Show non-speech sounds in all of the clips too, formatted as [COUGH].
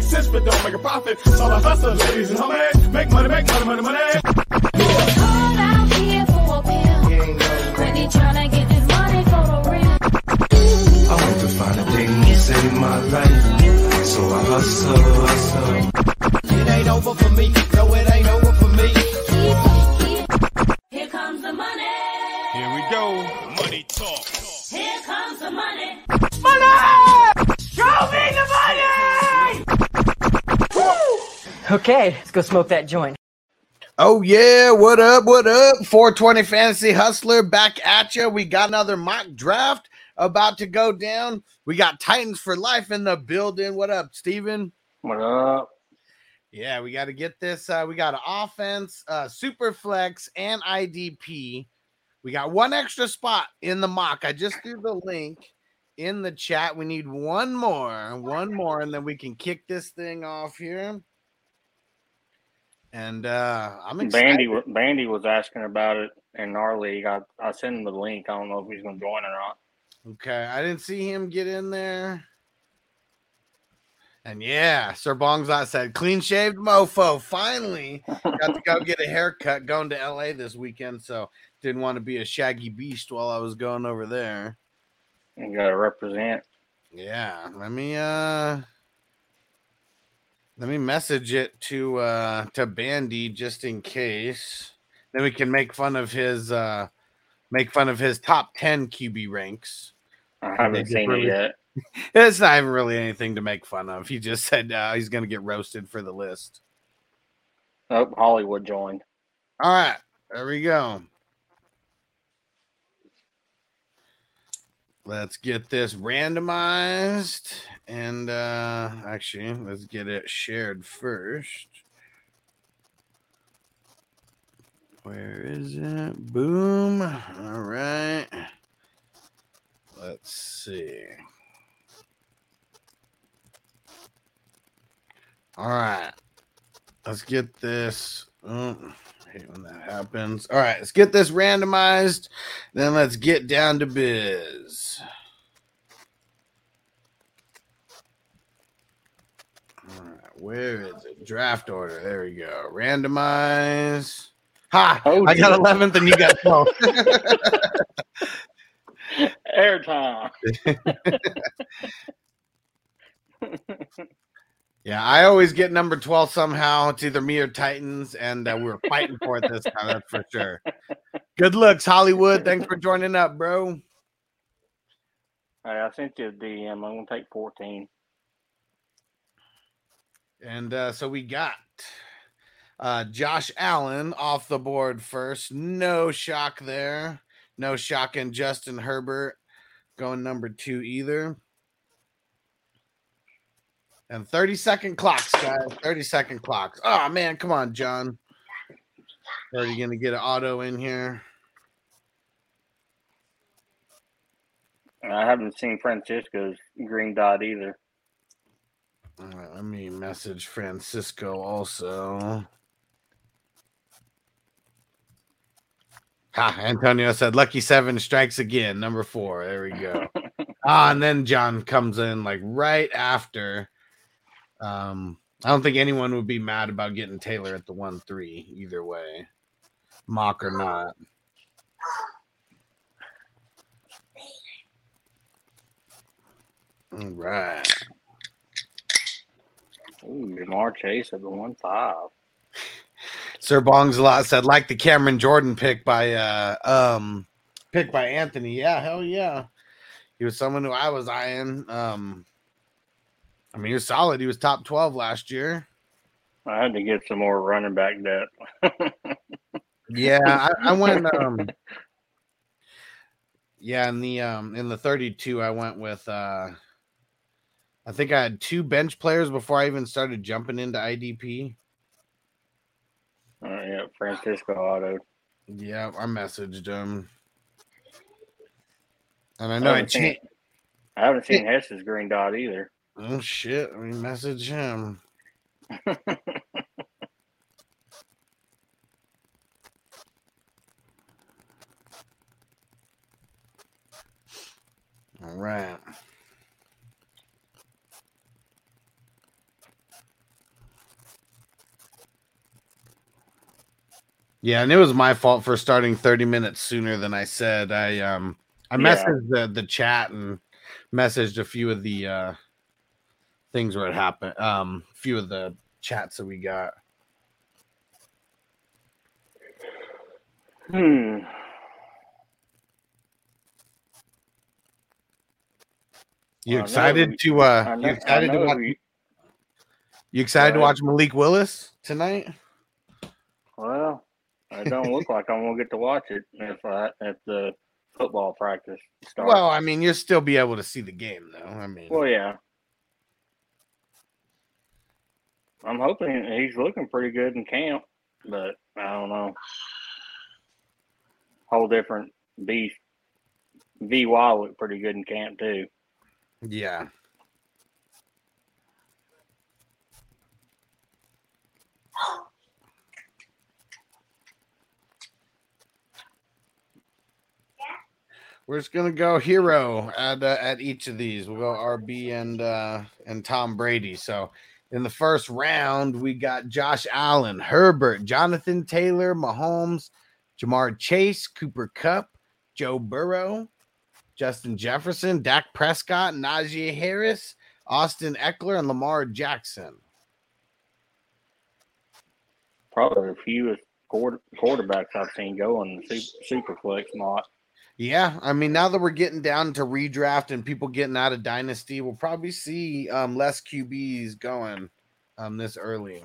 Make sense, but don't make a profit. So I hustle, ladies and homies. Make money, make money, money, money. I want to find a thing to save my life. So I hustle, hustle. It ain't over for me. No, it ain't over Okay, let's go smoke that joint. Oh yeah, what up? What up? 420 Fantasy Hustler back at you. We got another mock draft about to go down. We got Titans for life in the building. What up, Steven? What up? Yeah, we got to get this. Uh, we got an offense, uh, super flex, and IDP. We got one extra spot in the mock. I just threw the link in the chat. We need one more, one more, and then we can kick this thing off here. And uh I'm excited. Bandy, Bandy was asking about it in our league. I, I sent him the link. I don't know if he's going to join or not. Okay, I didn't see him get in there. And yeah, Sir Bongzot said, clean shaved mofo. Finally got to go get a haircut going to LA this weekend. So didn't want to be a shaggy beast while I was going over there. You got to represent. Yeah, let me uh let me message it to uh to Bandy just in case. Then we can make fun of his uh make fun of his top 10 QB ranks. I haven't seen it yet. [LAUGHS] It's not even really anything to make fun of. He just said uh, he's going to get roasted for the list. Oh, Hollywood joined. All right, there we go. Let's get this randomized and uh actually, let's get it shared first. Where is it? Boom. All right. Let's see. All right. Let's get this. Oh, hate when that happens. All right, let's get this randomized. Then let's get down to biz. All right, where is it? Draft order. There we go. Randomize. Ha! Oh, I got 11th and you got 12th. [LAUGHS] [LAUGHS] Airtime. [LAUGHS] Yeah, I always get number 12 somehow. It's either me or Titans, and uh, we were fighting for it this time, that's for sure. Good looks, Hollywood. Thanks for joining up, bro. All right, I sent you a DM. I'm going to take 14. And uh, so we got uh, Josh Allen off the board first. No shock there. No shock in Justin Herbert going number two either. And 30 second clocks, guys. 30 second clocks. Oh, man. Come on, John. Are Already going to get an auto in here. I haven't seen Francisco's green dot either. All right, let me message Francisco also. Ha, Antonio said lucky seven strikes again, number four. There we go. [LAUGHS] ah, and then John comes in like right after. Um, I don't think anyone would be mad about getting Taylor at the one three either way, mock or not. All right. Ooh, Ja'Marr Chase at the 1 5. Sir Bongs a lot said like the Cameron Jordan pick by uh um pick by Anthony. Yeah, hell yeah. He was someone who I was eyeing. Um I mean he was solid. He was top 12 last year. I had to get some more running back depth. [LAUGHS] Yeah, I, I went. Um, yeah, in the um in the 32, I went with. uh I think I had two bench players before I even started jumping into IDP. Uh, yeah, Francisco Auto. Yeah, I messaged him, and I know I seen- changed. I haven't seen Hess's green dot either. Oh shit! Mean, message him. [LAUGHS] All right. Yeah, and it was my fault for starting 30 minutes sooner than I said. I um I Yeah. messaged the the chat and messaged a few of the uh things where it happened. Um a few of the chats that we got. Hmm. You I know excited we- to uh I you excited to watch we- you excited to watch Malik Willis tonight? well, it don't look like I'm gonna get to watch it if I if the football practice starts. Well, I mean, you'll still be able to see the game though. I mean Well, yeah. I'm hoping he's looking pretty good in camp, but I don't know. Whole different beast. VY looked pretty good in camp too. yeah. We're just gonna go hero at uh, at each of these. We'll go RB and uh, and Tom Brady. So in the first round, we got Josh Allen, Herbert, Jonathan Taylor, Mahomes, Ja'Marr Chase, Cooper Kupp, Joe Burrow, Justin Jefferson, Dak Prescott, Najee Harris, Austin Ekeler, and Lamar Jackson. Probably the fewest quarter, quarterbacks I've seen go in the super, super flex mod. Yeah, I mean, now that we're getting down to redraft and people getting out of dynasty, we'll probably see um, less QBs going um, this early.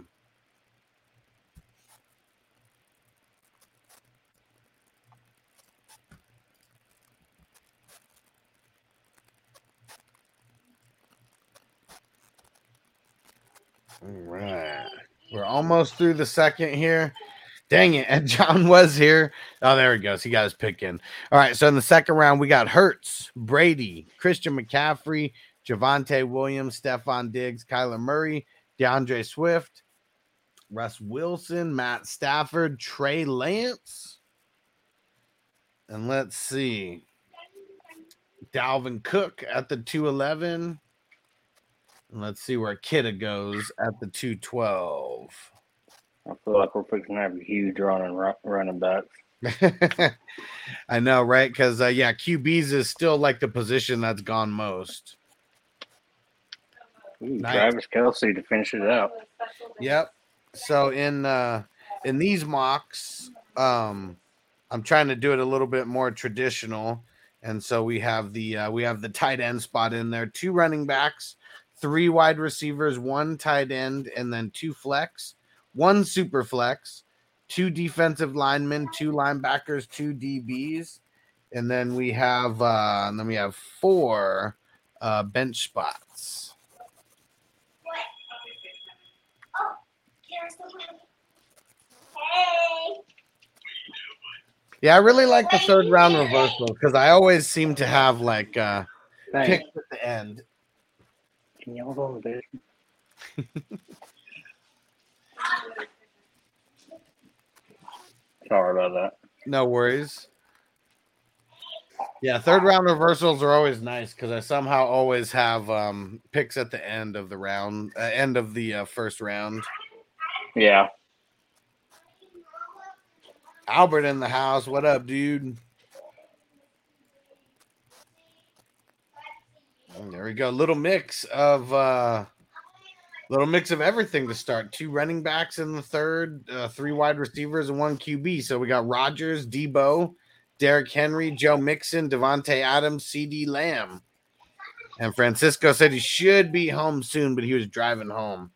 All right, we're almost through the second here. Dang it. And [LAUGHS] John was here. Oh, there he goes. He got his pick in. All right. So in the second round, we got Hurts, Brady, Christian McCaffrey, Javonte Williams, Stefon Diggs, Kyler Murray, D'Andre Swift, Russ Wilson, Matt Stafford, Trey Lance. And let's see. Dalvin Cook at the 211. And let's see where Kidda goes at the 212. I feel like we're fixing to have a huge running ru- running backs. [LAUGHS] I know, right? Because uh, yeah, QBs is still like the position that's gone most. Ooh, Nice. Travis Kelce to finish it out. Yep. So in uh in these mocks, um, I'm trying to do it a little bit more traditional, and so we have the uh, we have the tight end spot in there, two running backs, three wide receivers, one tight end, and then two flex, one super flex, two defensive linemen, two linebackers, two DBs, and then we have uh, and then we have four uh, bench spots. Yeah, I really like the third round reversal because I always seem to have like uh picks at the end. [LAUGHS] Can y'all go there? Sorry about that. No worries. Yeah, third round reversals are always nice because I somehow always have um picks at the end of the round, uh, end of the uh, first round. Yeah. Albert in the house. What up, dude? There we go. Little mix of uh little mix of everything to start. Two running backs in the third, uh, three wide receivers, and one QB. So we got Rodgers, Debo, Derrick Henry, Joe Mixon, Davante Adams, CeeDee Lamb. And Francisco said he should be home soon, but he was driving home.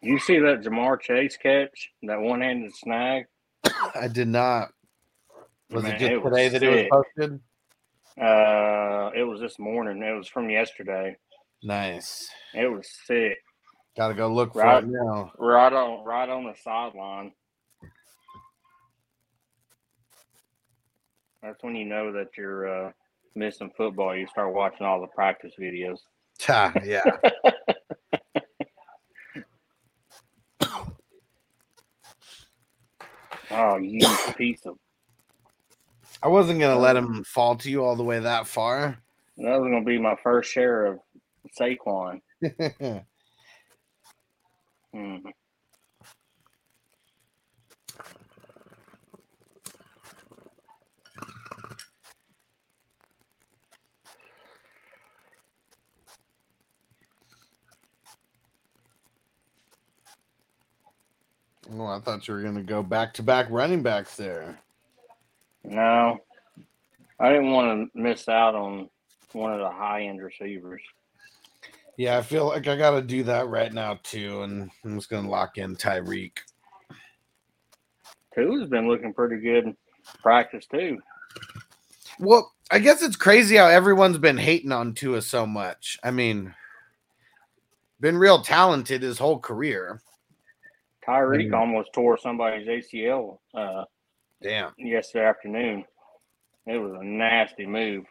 You see that Ja'Marr Chase catch, that one-handed snag? I did not. Was Man, it just it today that it was posted? Uh, it was this morning. It was from yesterday. Nice. It was sick. Got to go look for Right. it now. Right on, right on the sideline. That's when you know that you're uh, missing football. You start watching all the practice videos. Ha, yeah. [LAUGHS] [COUGHS] Oh, you piece of I wasn't gonna let him fall to you all the way that far. that was gonna be my first share of Saquon. [LAUGHS] Hmm. oh, I thought you were gonna go back to back running backs there. No, I didn't want to miss out on one of the high end receivers. Yeah, I feel like I gotta do that right now too, and I'm just gonna lock in Tyreek. Tua's been looking pretty good in practice too. Well, I guess it's crazy how everyone's been hating on Tua so much. I mean, been real talented his whole career. Tyreek Mhm. almost tore somebody's ACL uh, Damn. yesterday afternoon. It was a nasty move.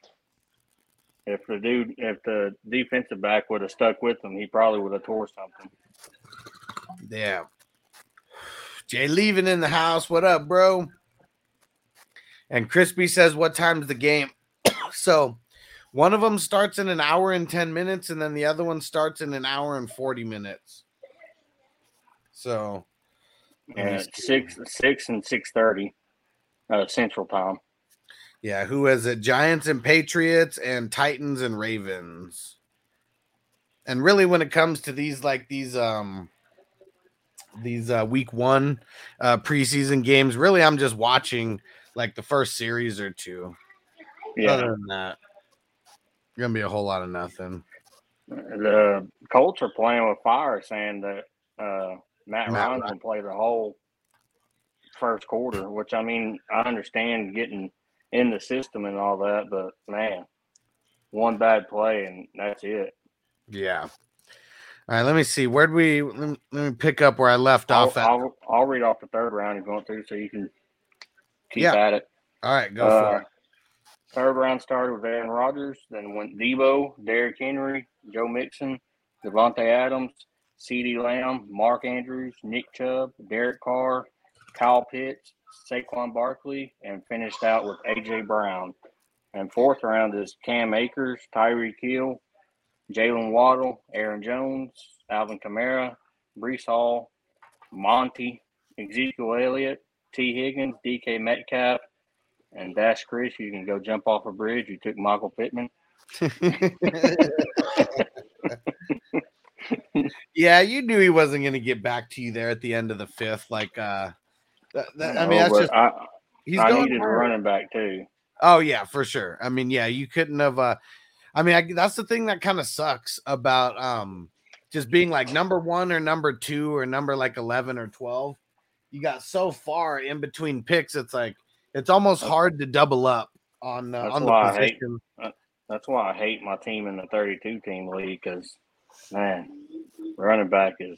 If the dude, if the defensive back would have stuck with him, he probably would have tore something. Yeah. [SIGHS] Jay leaving in the house. What up, bro? And Crispy says, What time's the game? [COUGHS] so one of them starts in an hour and 10 minutes, and then the other one starts in an hour and 40 minutes. So uh, me And six, six, and six thirty, uh, Central Time. yeah, who is it? Giants and Patriots and Titans and Ravens. And really, when it comes to these, like these, um, these uh, week one uh, preseason games, really, I'm just watching like the first series or two. Yeah, Other than that, gonna be a whole lot of nothing. the Colts are playing with fire, saying that uh, Matt Matt Ryan's play the whole first quarter. Which I mean, I understand getting in the system and all that, but man, one bad play and that's it. Yeah. All right, let me see. Where'd we let me, let me pick up where I left I'll, off at? I'll, I'll read off the third round you're going through, so you can keep Yeah. at it. All right, go Uh, for it. Third round started with Aaron Rodgers, then went Debo, Derrick Henry, Joe Mixon, Davante Adams, CeeDee Lamb, Mark Andrews, Nick Chubb, Derek Carr, Kyle Pitts, Saquon Barkley, and finished out with AJ Brown. And fourth round is Cam Akers, Tyreek Hill, Jalen Waddle, Aaron Jones, Alvin Kamara, Breece Hall, Monty, Ezekiel Elliott, T. Higgins, DK Metcalf, and Dash Chris. You can go jump off a bridge. You took Michael Pittman. [LAUGHS] yeah, you knew he wasn't gonna get back to you there at the end of the fifth. Like, uh, that, that- I mean, know, that's just I, he's I needed a running back too. Oh yeah, for sure. I mean, yeah, you couldn't have. uh I mean, I, that's the thing that kind of sucks about um just being like number one or number two or number like eleven or twelve. You got so far in between picks. It's like it's almost hard to double up on uh, on the I hate- position. That's why I hate my team in the 32 team league because, man, running back is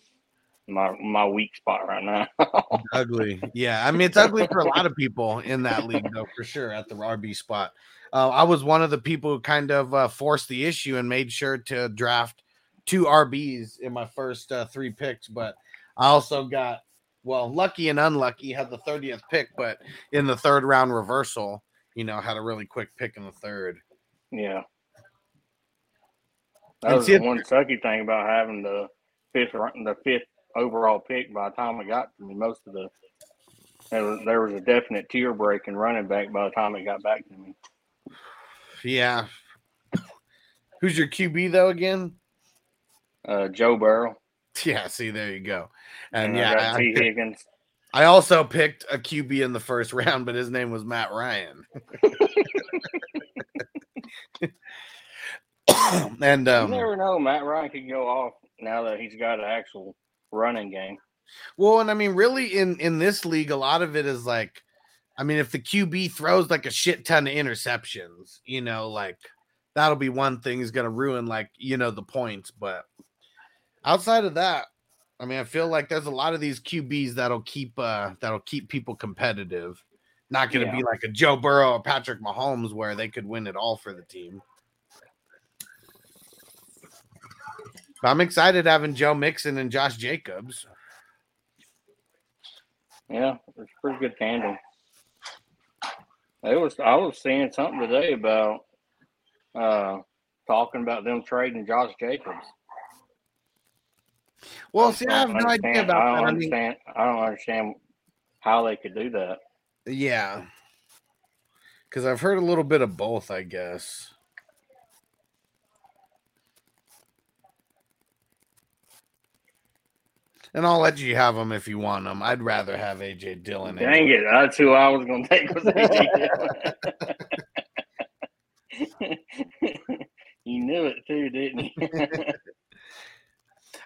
my my weak spot right now. ugly. Yeah, I mean it's ugly for a lot of people in that league, though, for sure. At the RB spot, uh, I was one of the people who kind of uh, forced the issue and made sure to draft two RBs in my first uh, three picks. But I also got well lucky and unlucky. Had the thirtieth pick, but in the third round reversal, you know, had a really quick pick in the third. yeah. That And was the one sucky thing about having the fifth the fifth overall pick. By the time it got to me, most of the there was, there was a definite tear break in running back by the time it got back to me. Yeah. Who's your QB though again? Uh, Joe Burrow Yeah, see, there you go. And, and yeah, got I- T [LAUGHS] Higgins. I also picked a QB in the first [LAUGHS] round, but his name was Matt Ryan. [LAUGHS] and you um, never know. Matt Ryan could go off now that he's got an actual running game. Well, and I mean, really, in in this league, a lot of it is like, I mean, if the QB throws like a shit ton of interceptions, you know, like that'll be one thing is going to ruin like you know the points. But outside of that, I mean, I feel like there's a lot of these QBs that'll keep uh that'll keep people competitive. Not going to Yeah. be like a Joe Burrow or Patrick Mahomes where they could win it all for the team. But I'm excited having Joe Mixon and Josh Jacobs. Yeah, it's a pretty good tandem. It was I was seeing something today about uh talking about them trading Josh Jacobs. Well, see, I have no idea about I don't that. I mean, understand. I don't understand how they could do that. yeah, because I've heard a little bit of both, I guess. And I'll let you have them if you want them. I'd rather have AJ Dillon. Dang it! That's who I was going to take was AJ Dillon. [LAUGHS] you knew it too, didn't you? [LAUGHS]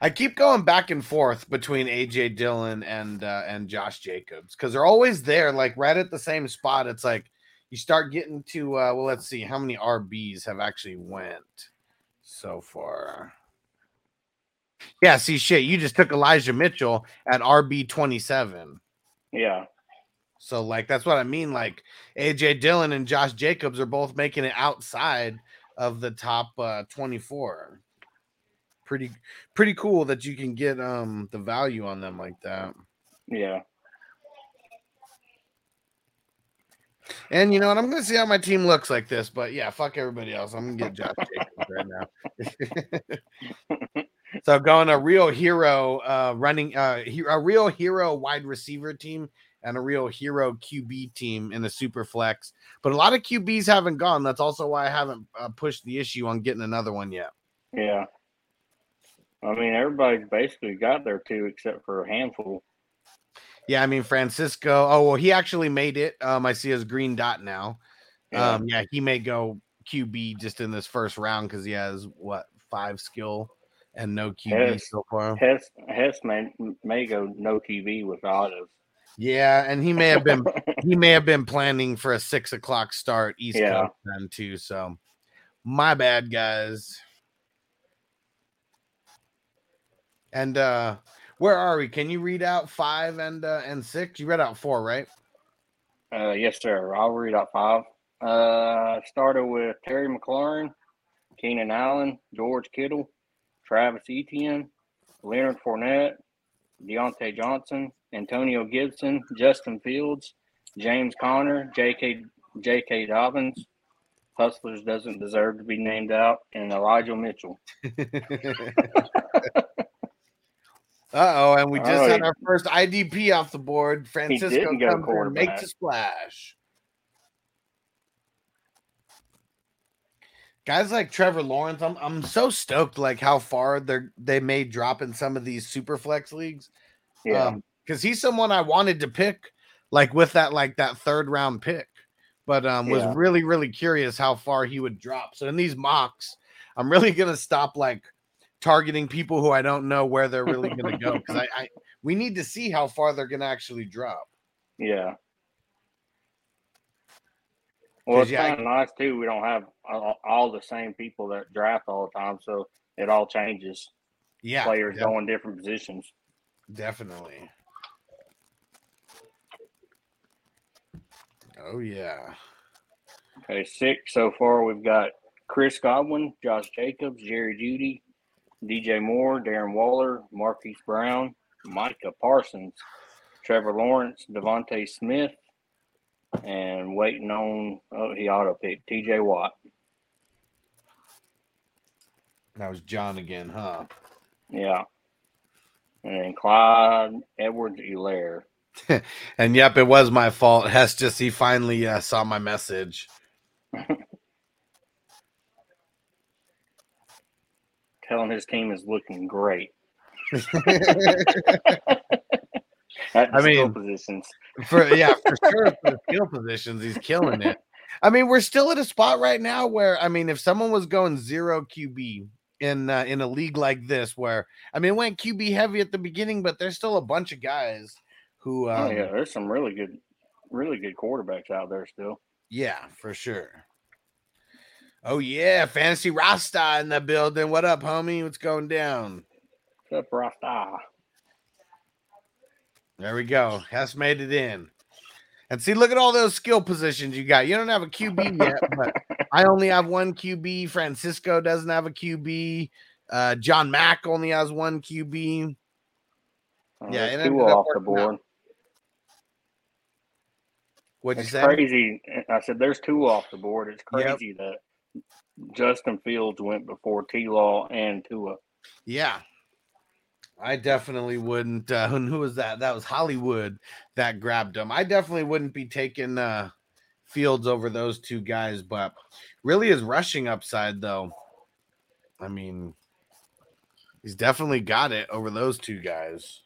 I keep going back and forth between AJ Dillon and uh, and Josh Jacobs because they're always there, like right at the same spot. It's like you start getting to uh, well, let's see how many RBs have actually went so far. Yeah, see, shit, you just took Elijah Mitchell at RB twenty seven. yeah, So like that's what I mean. Like AJ Dillon and Josh Jacobs are both making it outside of the top uh 24. Pretty pretty cool that you can get um the value on them like that. yeah. And you know what? I'm gonna see how my team looks like this, but yeah, fuck everybody else. I'm gonna get Josh Jacobs right now. [LAUGHS] [LAUGHS] so going a real hero uh running uh he- a real hero wide receiver team and a real hero QB team in the super flex. But a lot of QBs haven't gone. That's also why I haven't uh, pushed the issue on getting another one yet. Yeah. I mean, everybody's basically got there too, except for a handful. Yeah, I mean Francisco. Oh well, he actually made it. Um, I see his green dot now. Um, yeah, he may go QB just in this first round because he has what five skill and no QB Yes. so far. Hess Hess may, may go no TV with autos. Yeah, and he may have been [LAUGHS] he may have been planning for a six o'clock start East Yeah. Coast then too. So my bad, guys. And uh where are we? Can you read out five and uh and six? You read out four, right? Uh, yes, sir. I'll read out five. Uh, started with Terry McLaurin, Keenan Allen, George Kittle, Travis Etienne, Leonard Fournette, Diontae Johnson, Antonio Gibson, Justin Fields, James Conner, J.K. J.K. Dobbins. Hustlers doesn't deserve to be named out, and Elijah Mitchell. [LAUGHS] Uh oh, and we just All had our first IDP off the board. Francisco didn't comes and makes a splash. Guys like Trevor Lawrence, I'm I'm so stoked like how far they're they may drop in some of these super flex leagues. Yeah, because he's someone I wanted to pick, like with that like that third round pick, but um was Yeah. really really curious how far he would drop. So in these mocks, I'm really gonna stop like targeting people who I don't know where they're really gonna go because I, I we need to see how far they're gonna actually drop. [LAUGHS] yeah. Well, it's yeah, kind of nice too. We don't have all, all the same people that draft all the time, so it all changes. Yeah, Players going different positions. definitely. Oh yeah. Okay, six so far. We've got Chris Godwin, Josh Jacobs, Jerry Jeudy, DJ Moore, Darren Waller, Marquise Brown, Micah Parsons, Trevor Lawrence, DeVonta Smith, and waiting on oh he auto picked TJ Watt. That was John again, huh? Yeah. And then Clyde Edwards-Helaire. [LAUGHS] And yep, it was my fault. Hess just he finally uh, saw my message. [LAUGHS] Telling his team is looking great. [LAUGHS] At [LAUGHS] the I mean, positions. For yeah, [LAUGHS] for sure for the skill positions, he's killing it. I mean, we're still at a spot right now where I mean, if someone was going zero QB in uh, in a league like this where I mean it went QB heavy at the beginning, but there's still a bunch of guys who um, oh yeah, there's some really good, really good quarterbacks out there still. Yeah, for sure. Oh yeah, fantasy Rasta in the building. What up, homie? What's going down? What's up, Rasta? There we go. Hess made it in. And see, look at all those skill positions you got. You don't have a QB yet, but I only have one QB. Francisco doesn't have a QB. Uh, John Mack only has one QB. Uh, Yeah, it ended off the working out. board. What'd you say? crazy. I said there's two off the board. It's Yep. crazy that Justin Fields went before T Law and Tua. Yeah. I definitely wouldn't. Uh, [LAUGHS] who, was that? That was Hollywood that grabbed him. I definitely wouldn't be taking uh, Fields over those two guys, but really his rushing upside, though. I mean, he's definitely got it over those two guys.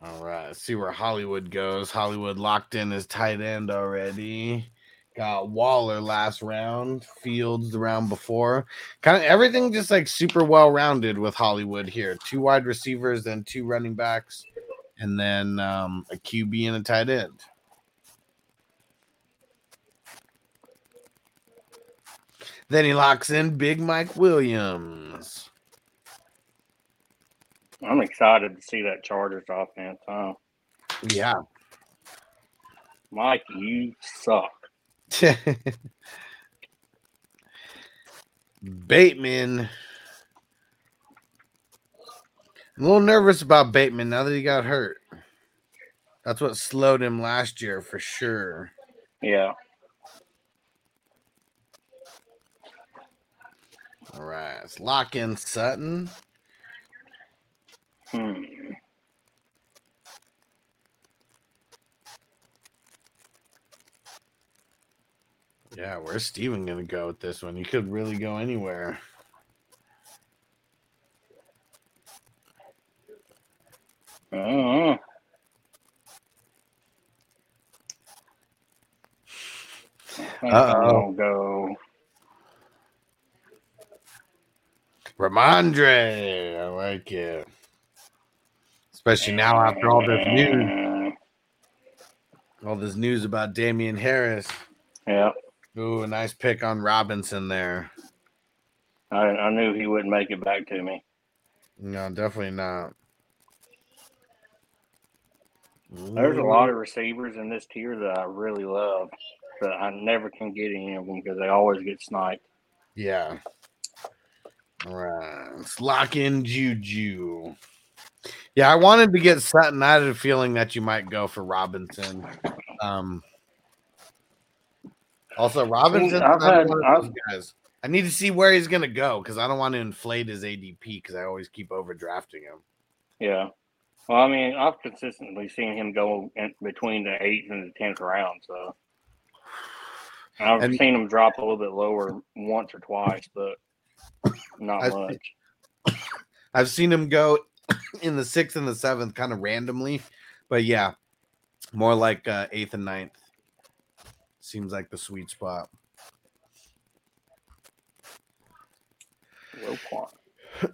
All right, see where Hollywood goes. Hollywood locked in his tight end already. Got Waller last round, Fields the round before. Kind of everything just like super well rounded with Hollywood here. Two wide receivers, then two running backs, and then um, a QB and a tight end. Then he locks in Big Mike Williams. I'm excited to see that Chargers offense. Huh? Yeah. Mike, you suck. Bateman. I'm a little nervous about Bateman now that he got hurt. That's what slowed him last year for sure. Yeah. All right, let's lock in Sutton. Hmm. Yeah, where's Steven gonna go with this one? You could really go anywhere. Uh-huh. I'm Uh-oh. go. Rhamondre, I like it. Especially now after all this news, all this news about Damien Harris. Yeah, Ooh, a nice pick on Robinson there. I, I knew he wouldn't make it back to me. No, definitely not. There's a lot of receivers in this tier that I really love, but I never can get any of them because they always get sniped. Yeah. All right. Let's lock in Juju. Yeah, I wanted to get Sutton. I had a feeling that you might go for Robinson. Um also Robinson. I've had- I've- guys. I need to see where he's gonna go because I don't want to inflate his ADP because I always keep overdrafting him. Yeah. Well, I mean, I've consistently seen him go in between the eighth and the tenth round. So I've And- seen him drop a little bit lower once or twice, but not I- much. [LAUGHS] I've seen him go [COUGHS] in the sixth and the seventh kind of randomly, but yeah, more like uh, eighth and ninth. Seems like the sweet spot. Low. [COUGHS]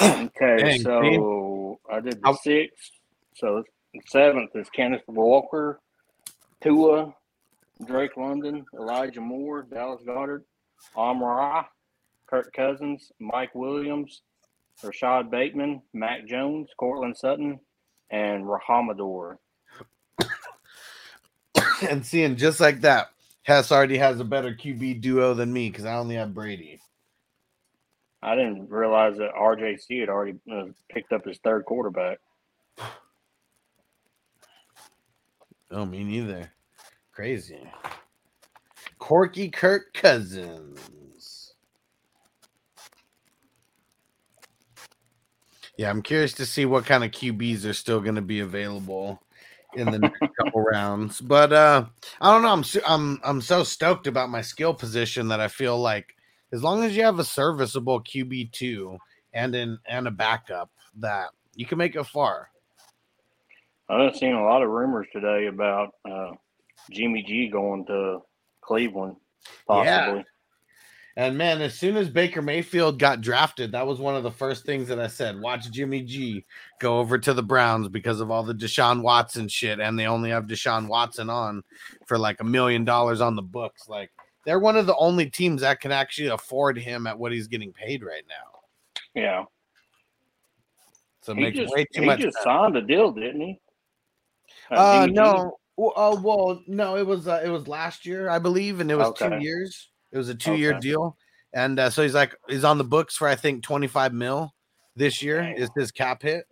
Okay, Dang, so I did the I'll- sixth. So the seventh is Kenneth Walker, Tua, Drake London, Elijah Moore, Dallas Goedert, Amara, Kirk Cousins, Mike Williams, Rashod Bateman, Mac Jones, Courtland Sutton, and Rhamondre. [COUGHS] and seeing just like that, Hess already has a better QB duo than me because I only have Brady. I didn't realize that RJC had already uh, picked up his third quarterback. [SIGHS] Oh, me neither. Crazy. Corky Kirk Cousins. Yeah, I'm curious to see what kind of QBs are still going to be available in the next couple rounds. But uh I don't know. I'm I'm I'm so stoked about my skill position that I feel like as long as you have a serviceable QB two and an and a backup, that you can make it far. I've seen a lot of rumors today about uh, Jimmy G going to Cleveland. possibly. And man, as soon as Baker Mayfield got drafted, that was one of the first things that I said. Watch Jimmy G go over to the Browns because of all the Deshaun Watson shit, and they only have Deshaun Watson on for like a million dollars on the books. Like they're one of the only teams that can actually afford him at what he's getting paid right now. Yeah. So it He makes just, way too he much. just sense. signed a deal, didn't he? Uh, G? no. Well, uh, well, no, it was uh, it was last year, I believe, and it was two years. It was a two year Okay. deal, and uh, so he's like he's on the books for I think twenty five mil this year Dang. is his cap hit.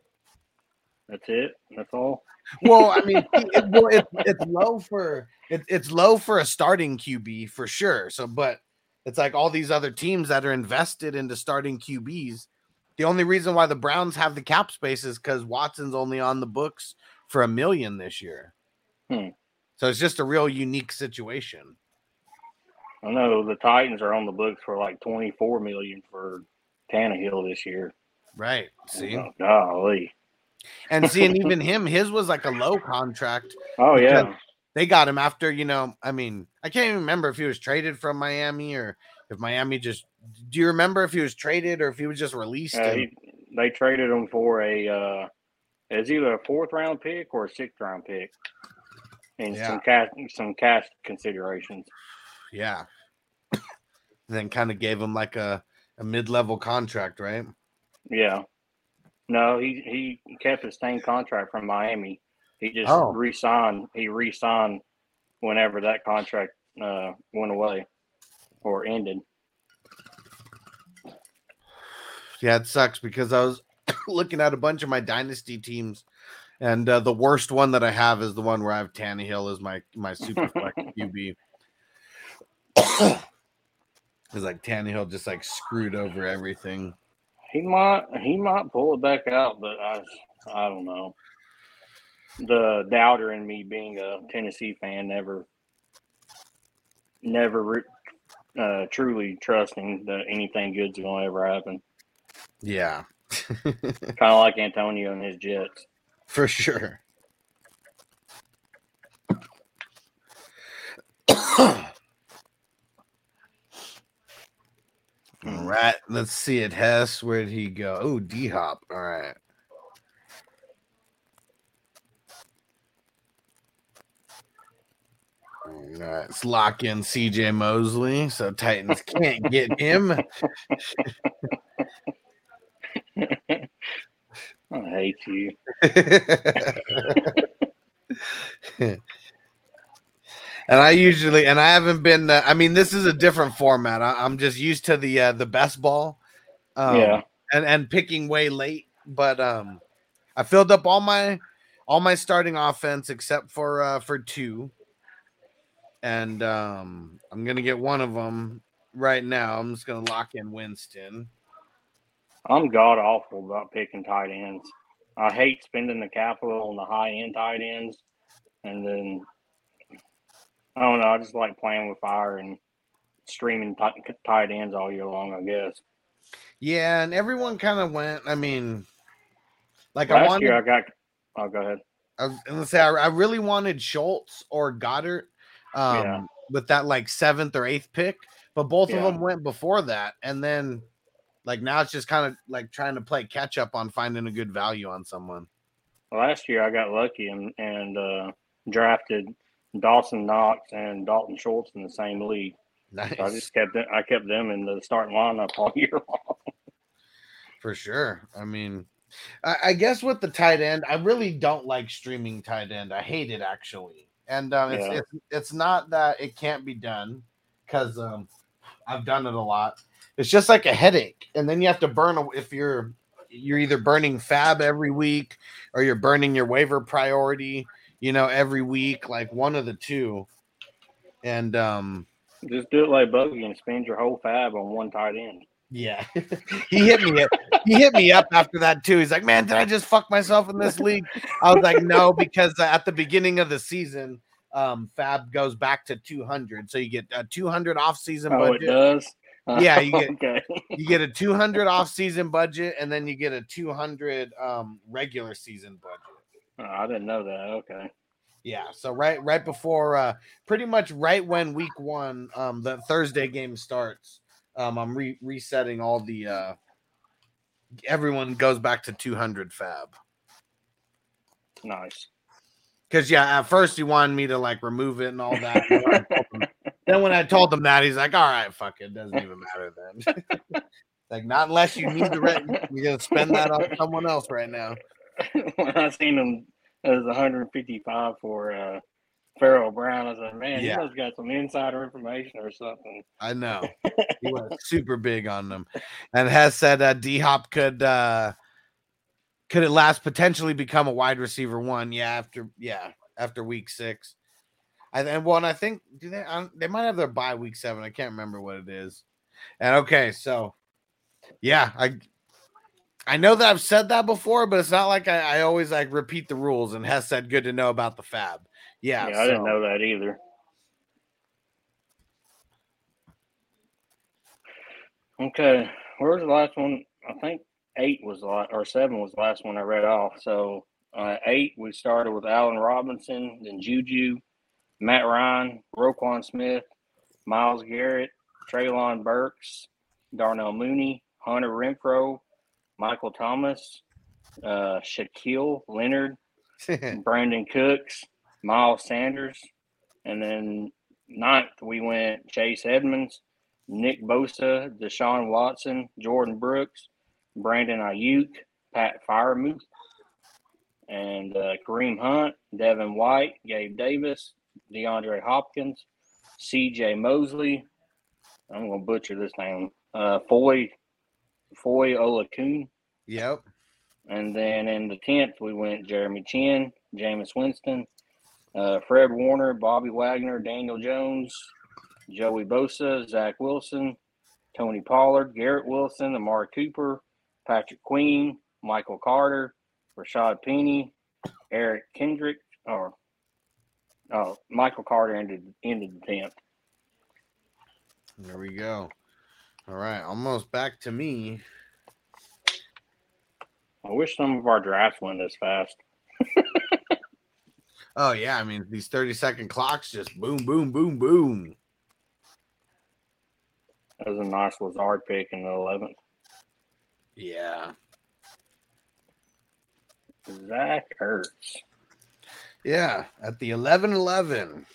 That's it. That's all. [LAUGHS] Well, I mean, [LAUGHS] it, well, it, it's low for it, it's low for a starting QB for sure. So, but it's like all these other teams that are invested into starting QBs. The only reason why the Browns have the cap space is because Watson's only on the books for a million this year. Hmm. So it's just a real unique situation. I know the Titans are on the books for like twenty four million for Tannehill this year. Right. See, Oh, golly. and seeing [LAUGHS] even him, his was like a low contract. Oh yeah. They got him after, you know, I mean, I can't even remember if he was traded from Miami or if Miami just. Do you remember if he was traded or if he was just released? Uh, he, they traded him for a uh it's either a fourth round pick or a sixth round pick. And Yeah. some cash some cash considerations. Yeah. then kind of gave him like a, a mid level contract, right? Yeah. No, he he kept his same contract from Miami. He just Oh. re-signed. He re-signed whenever that contract uh, went away or ended. Yeah, it sucks because I was [COUGHS] looking at a bunch of my dynasty teams, and uh, the worst one that I have is the one where I have Tannehill as my my super flex [LAUGHS] QB. It's like Tannehill just like screwed over everything. He might he might pull it back out, but I I don't know. The doubter in me, being a Tennessee fan, never never uh, truly trusting that anything good's going to ever happen. Yeah, [LAUGHS] Kind of like Antonio and his Jets. for sure. Mm. All right, let's see it. Hess, where'd he go? Oh, D Hop. All right. All right, let's lock in CJ Mosley so Titans can't get him. [LAUGHS] I hate you. [LAUGHS] [LAUGHS] and I usually, and I haven't been. Uh, I mean, this is a different format. I, I'm just used to the uh, the best ball, um, yeah. and and picking way late. But um, I filled up all my all my starting offense except for uh, for two, and um, I'm gonna get one of them right now. I'm just gonna lock in Winston. I'm god awful about picking tight ends. I hate spending the capital on the high end tight ends, and then I don't know. I just like playing with fire and streaming tight, tight ends all year long. I guess. Yeah, and everyone kind of went. I mean, like I Last wanted. year I got. Oh, go ahead. I was gonna say I, I really wanted Schultz or Goedert um Yeah. with that like seventh or eighth pick, but both of them went before that, and then like now it's just kind of like trying to play catch up on finding a good value on someone. Last year I got lucky and and uh, drafted Dawson Knox and Dalton Schultz in the same league. Nice So I just kept them, I kept them in the starting lineup all [LAUGHS] year long. for sure. I mean, I, I guess with the tight end, I really don't like streaming tight end. I hate it actually, and um, it's, Yeah. it's it's not that it can't be done because um, I've done it a lot. It's just like a headache, and then you have to burn a- if you're you're either burning fab every week or you're burning your waiver priority, you know, every week, like one of the two. And um, Just do it like Bogey and spend your whole fab on one tight end. Yeah, [LAUGHS] he hit me. Up. He hit me up after that too. He's like, "Man, did I just fuck myself in this league?" I was like, "No," because uh, at the beginning of the season, um, Fab goes back to 200, so you get a 200 off season Oh, it budget. does. [LAUGHS] Yeah, you get- [LAUGHS] okay. You get a 200 off season budget, and then you get a 200 um regular season budget. Oh, I didn't know that. Okay. Yeah, so right right before uh pretty much right when week 1 um the Thursday game starts, um I'm re- resetting all the uh everyone goes back to 200 fab. Nice. Cuz yeah, at first he wanted me to like remove it and all that. And when I told him- [LAUGHS] then when I told him that, he's like, "All right, fuck it, doesn't even matter then." [LAUGHS] like not unless you need the rent, you're going to spend that on someone else right now. [LAUGHS] when I seen him, as 155 for uh, Farrell Brown. I was like, man, Yeah. he must got some insider information or something. I know. [LAUGHS] He went super big on them. And has said uh D Hop could uh could at last potentially become a wide receiver one. Yeah, after yeah, after week six. I and well, and I think do they don't- they might have their bye week seven. I can't remember what it is. And okay, so yeah, I I know that I've said that before, but it's not like I, I always like repeat the rules and Hess said good to know about the fab. Yeah, Yeah, I didn't know that either. Okay, where's the last one? I think eight was the last, or seven was the last one I read off. So uh, eight, we started with Allen Robinson, then Juju, Matt Ryan, Roquan Smith, Myles Garrett, Treylon Burks, Darnell Mooney, Hunter Renfrow, Michael Thomas, uh, Shaquille Leonard, [LAUGHS] Brandin Cooks, Miles Sanders, and then ninth we went Chase Edmonds, Nick Bosa, Deshaun Watson, Jordan Brooks, Brandon Aiyuk, Pat Freiermuth, and uh, Kareem Hunt, Devin White, Gabe Davis, DeAndre Hopkins, C.J. Mosley. I'm gonna butcher this name. Uh, Foye, Foye Oluokun. Yep. And then in the tenth, we went Jeremy Chinn, Jameis Winston, uh, Fred Warner, Bobby Wagner, Daniel Jones, Joey Bosa, Zach Wilson, Tony Pollard, Garrett Wilson, Amari Cooper, Patrick Queen, Michael Carter, Rashad Penny, Eric Kendrick, or oh, Michael Carter ended ended the tenth. There we go. All right, almost back to me. I wish some of our drafts went this fast. [LAUGHS] Oh yeah, I mean these 30 second clocks just boom, boom, boom, boom. That was a nice Lazard pick in the eleventh. Yeah. Zach Ertz. Yeah. At the 11 11.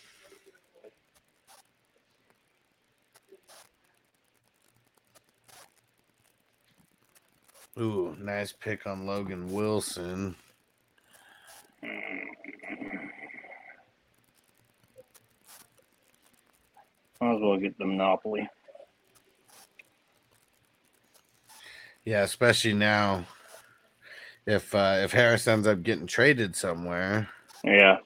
Ooh, nice pick on Logan Wilson. Might as well get the monopoly. Yeah, especially now if uh if Harris ends up getting traded somewhere. Yeah.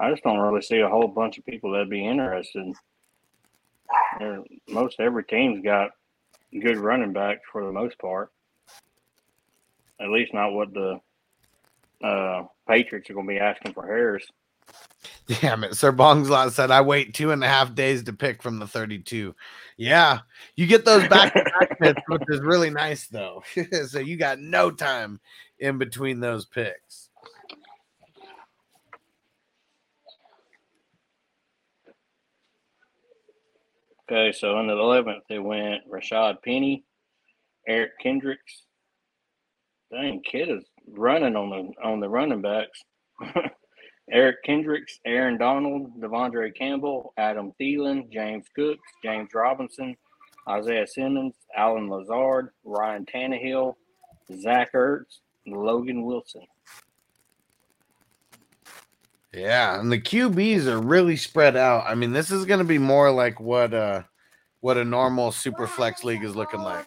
I just don't really see a whole bunch of people that'd be interested. There- Most every team's got good running back for the most part. At least not what the uh, Patriots are going to be asking for Harris. [LAUGHS] Damn it. Sir Bongslot said, I wait two and a half days to pick from the 32. Yeah. You get those back to back [LAUGHS] picks, which is really nice, though. [LAUGHS] so you got no time in between those picks. Okay, so in the 11th, they went Rashad Penny, Eric Kendricks. Dang, kid is running on the on the running backs. [LAUGHS] Eric Kendricks, Aaron Donald, De'Vondre Campbell, Adam Thielen, James Cooks, James Robinson, Isaiah Simmons, Allen Lazard, Ryan Tannehill, Zach Ertz, Logan Wilson. Yeah, and the QBs are really spread out. I mean, this is going to be more like what uh what a normal super flex league is looking like.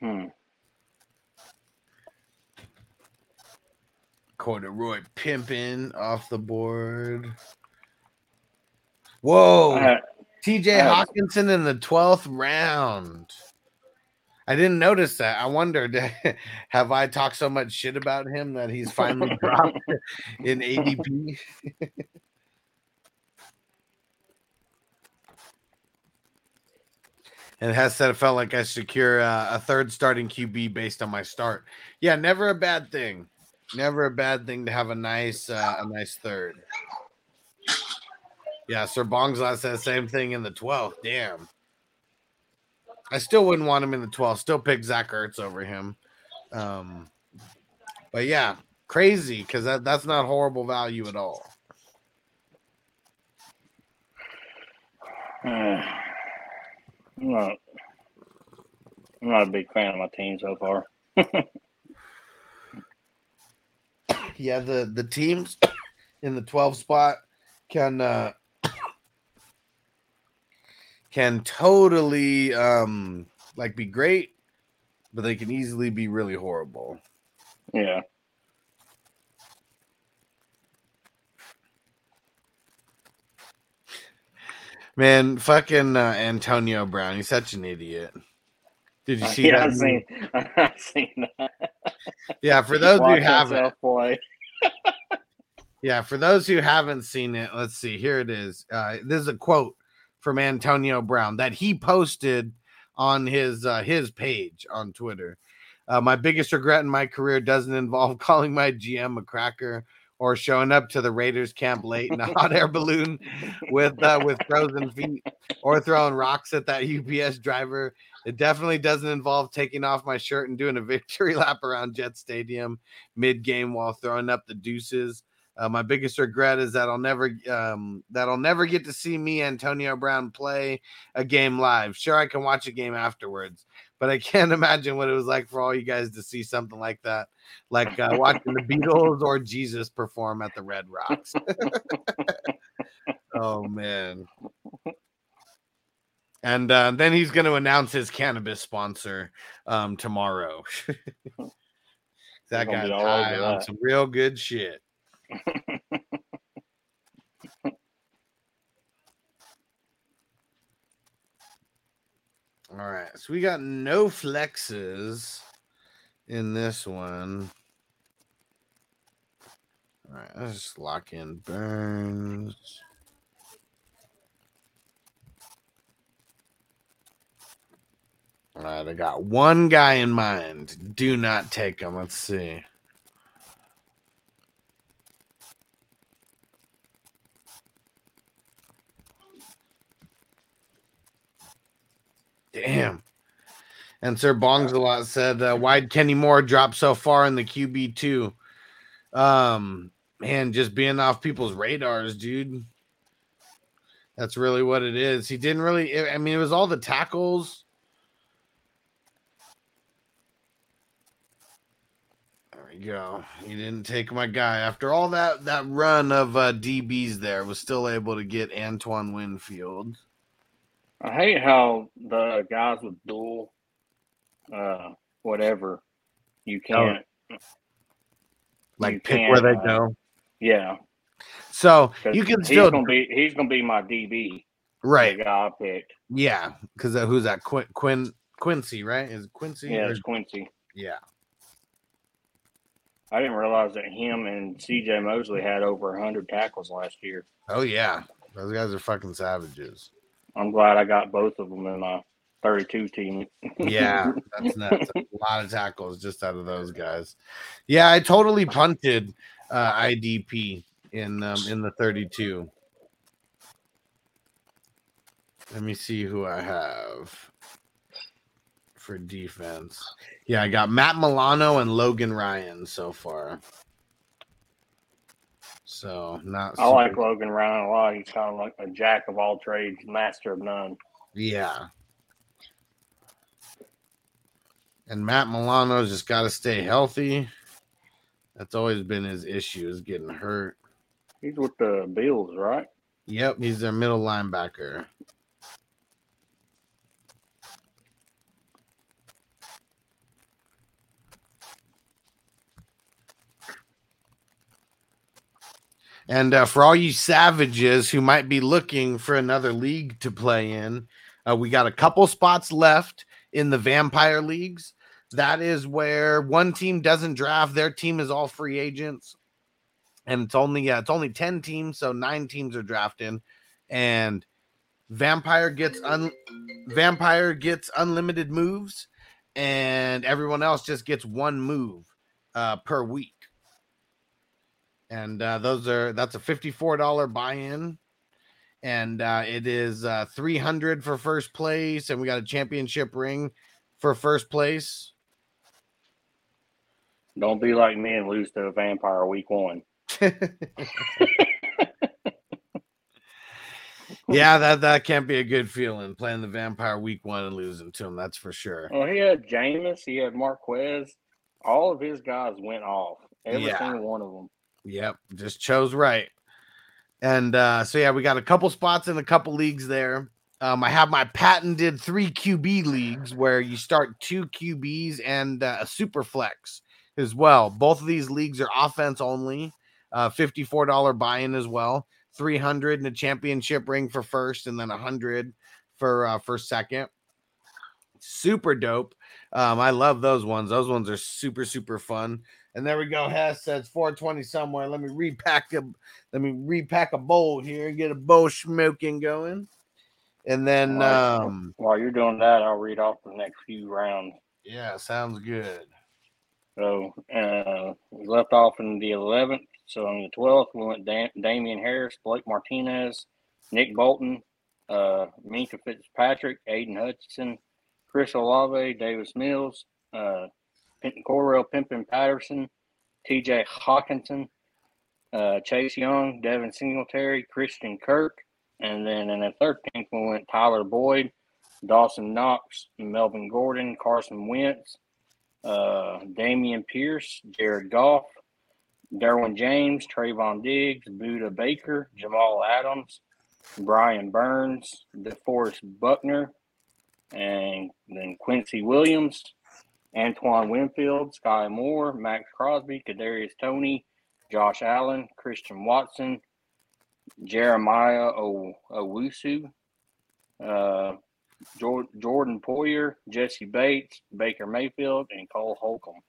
Hmm. Corduroy pimping off the board. Whoa. Had- TJ had- Hockenson in the 12th round. I didn't notice that. I wondered, [LAUGHS] have I talked so much shit about him that he's [LAUGHS] finally dropped [LAUGHS] in ADP? And Hess said it felt like I secure uh, a third starting QB based on my start. Yeah, never a bad thing. Never a bad thing to have a nice uh, a nice third. Yeah, Sir Bongslot said the same thing in the 12th. Damn. I still wouldn't want him in the 12. Still pick Zach Ertz over him. Um, but yeah, crazy because that, that's not horrible value at all. Uh, [SIGHS] I'm not. I'm not a big fan of my team so far. [LAUGHS] Yeah, the the teams [COUGHS] in the 12 spot can uh can totally um like be great, but they can easily be really horrible. Yeah. Man, fucking uh, Antonio Brown, he's such an idiot. Did you see yeah, that? I've seen. [LAUGHS] I've seen that. Yeah, for those who haven't, play. [LAUGHS] Yeah, for those who haven't seen it, let's see. Here it is. Uh, this is a quote from Antonio Brown that he posted on his uh, his page on Twitter. Uh, my biggest regret in my career doesn't involve [LAUGHS] calling my GM a cracker or showing up to the Raiders camp late in a hot air balloon with uh, with frozen feet or throwing rocks at that [LAUGHS] UPS driver. It definitely doesn't involve taking off my shirt and doing a victory [LAUGHS] lap around Jet Stadium mid game while throwing up the deuces. Uh, my biggest regret is that I'll never um, that I'll never get to see me Antonio Brown play a game live. Sure, I can watch a game afterwards, but I [LAUGHS] can't imagine what it was like for all you guys to see something like that, like uh, watching the Beatles or Jesus perform at the Red Rocks. [LAUGHS] oh man. And uh, then he's going to announce his cannabis sponsor um, tomorrow. [LAUGHS] that guy's high on some real good shit. [LAUGHS] All right, so we got no flexes in this one. All right, let's just lock in Burns. All right, I got one guy in mind. Do not take him. Let's see. Damn. And Sir Bongs a lot said, uh, "Why'd Kenny Moore drop so far in the QB two? Um, man, just being off people's radars, dude. That's really what it is. He didn't really. I mean, it was all the tackles. There we go. He didn't take my guy after all that that run of uh, DBs. There was still able to get Antoine Winfield. I hate how the guys with dual, uh, whatever, you can't. Like You pick where they uh, go. Yeah, So you can he's still gonna be he's gonna be my DB. right. The guy I picked. Yeah, because uh, who's that? Quin, Quin Quincy, right? Is it Quincy? Yeah, or- it's Quincy. yeah. I didn't realize that him and CJ Mosley had over hundred tackles last year. Oh yeah, those guys are fucking savages. I'm glad I got both of them in my 32 team. Yeah, [LAUGHS] that's nuts. a lot of tackles just out of those guys. Yeah, I totally punted uh, IDP in um, in the 32. Let me see who I have for defense. Yeah, I got Matt Milano and Logan Ryan so far. So not. I like super- Logan Ryan a lot. He's kind of like a jack of all trades, master of none. Yeah. And Matt Milano's just got to stay healthy. That's always been his issue is getting hurt. He's with the Bills, right? Yep, he's their middle linebacker. And uh, for all you savages who might be looking for another league to play in, uh, we got a couple spots left in the vampire leagues. That is where one team doesn't draft; their team is all free agents, and it's only uh, it's only ten teams, so nine teams are drafting, and Vampire gets un Vampire gets unlimited moves, and everyone else just gets one move uh, per week. And uh, those are that's a fifty-four dollar buy-in, and uh, it is uh, three hundred for first place, and we got a championship ring for first place. Don't be like me and lose to a vampire week one. [LAUGHS] yeah, that that can't be a good feeling playing the vampire week one and losing to him. That's for sure. Well, he had Jameis, he had Marquez. All of his guys went off. Every Yeah. single one of them. Yep, just chose right. And uh, so yeah, we got a couple spots in a couple leagues there. Um, I have my patented three QB leagues where you start two QBs and uh, a super flex as well. Both of these leagues are offense only, uh, fifty-four dollar buy-in as well, three hundred and a championship ring for first, and then a hundred for uh, for second. Super dope. Um, I love those ones. Those ones are super super fun. And there we go. Hess says 420 somewhere. Let me repack a let me repack a bowl here and get a bowl smoking going. And then Alright. um While you're doing that, I'll read off the next few rounds. yeah, sounds good. So uh, we left off in the 11th. So on the 12th, we went Dam- Damien Harris, Blake Martinez, Nick Bolton, uh, Minkah Fitzpatrick, Aidan Hutchinson, Chris Olave, Davis Mills, uh, Cordarrelle Pimpin Patterson, TJ Hockenson, uh, Chase Young, Devin Singletary, Christian Kirk. And then in the 13th, we went Tyler Boyd, Dawson Knox, Melvin Gordon, Carson Wentz, uh, Dameon Pierce, Jared Goff, Derwin James, Trevon Diggs, Budda Baker, Jamal Adams, Brian Burns, DeForest Buckner, and then Quincy Williams, Antoine Winfield, Sky Moore, Maxx Crosby, Kadarius Toney, Josh Allen, Christian Watson, Jeremiah o- Owusu, uh, Jor- Jordan Poyer, Jessie Bates, Baker Mayfield, and Cole Holcomb.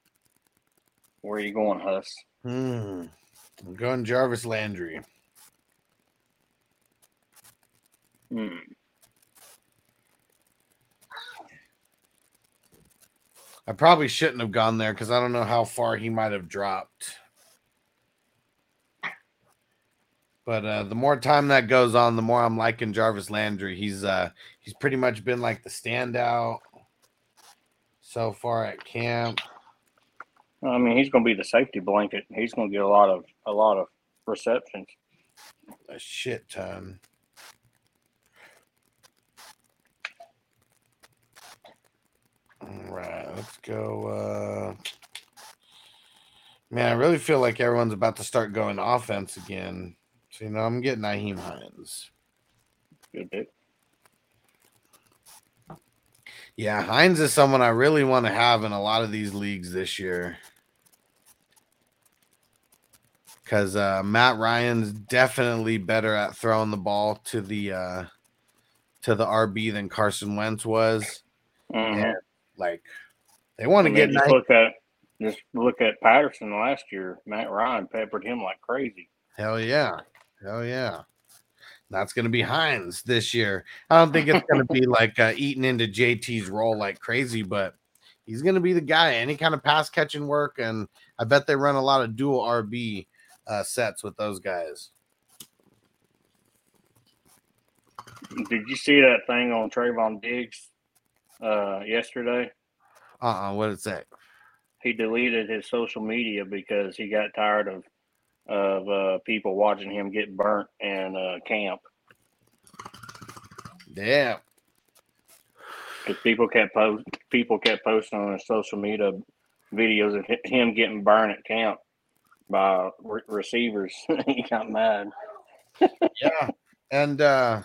Where are you going, Huss? Hmm. I'm going Jarvis Landry. Hmm. I probably shouldn't have gone there because I don't know how far he might have dropped. But uh, the more time that goes on, the more I'm liking Jarvis Landry. He's uh, he's pretty much been like the standout so far at camp. I mean, he's going to be the safety blanket. He's going to get a lot of a lot of receptions. A shit ton. All right, let's go. Uh, man, I really feel like everyone's about to start going offense again. So, you know, I'm getting Nyheim Hines. Good bit. Yeah, Hines is someone I really want to have in a lot of these leagues this year. Because uh, Matt Ryan's definitely better at throwing the ball to the uh, to the RB than Carson Wentz was. Mhm. And like they want I to mean, get just nice. look at just look at Patterson last year. Matt Ryan peppered him like crazy. Hell yeah. Hell yeah. That's going to be Hines this year. I don't think it's going to be [LAUGHS] like uh, eating into JT's role like crazy, but he's going to be the guy. Any kind of pass catching work. And I bet they run a lot of dual RB uh, sets with those guys. Did you see that thing on Trevon Diggs uh, yesterday? Uh uh What it say? He deleted his social media because he got tired of of uh, people watching him get burnt in uh, camp. Yeah. because people kept post people kept posting on his social media videos of him getting burned at camp by re- receivers. [LAUGHS] he got mad. [LAUGHS] Yeah. And uh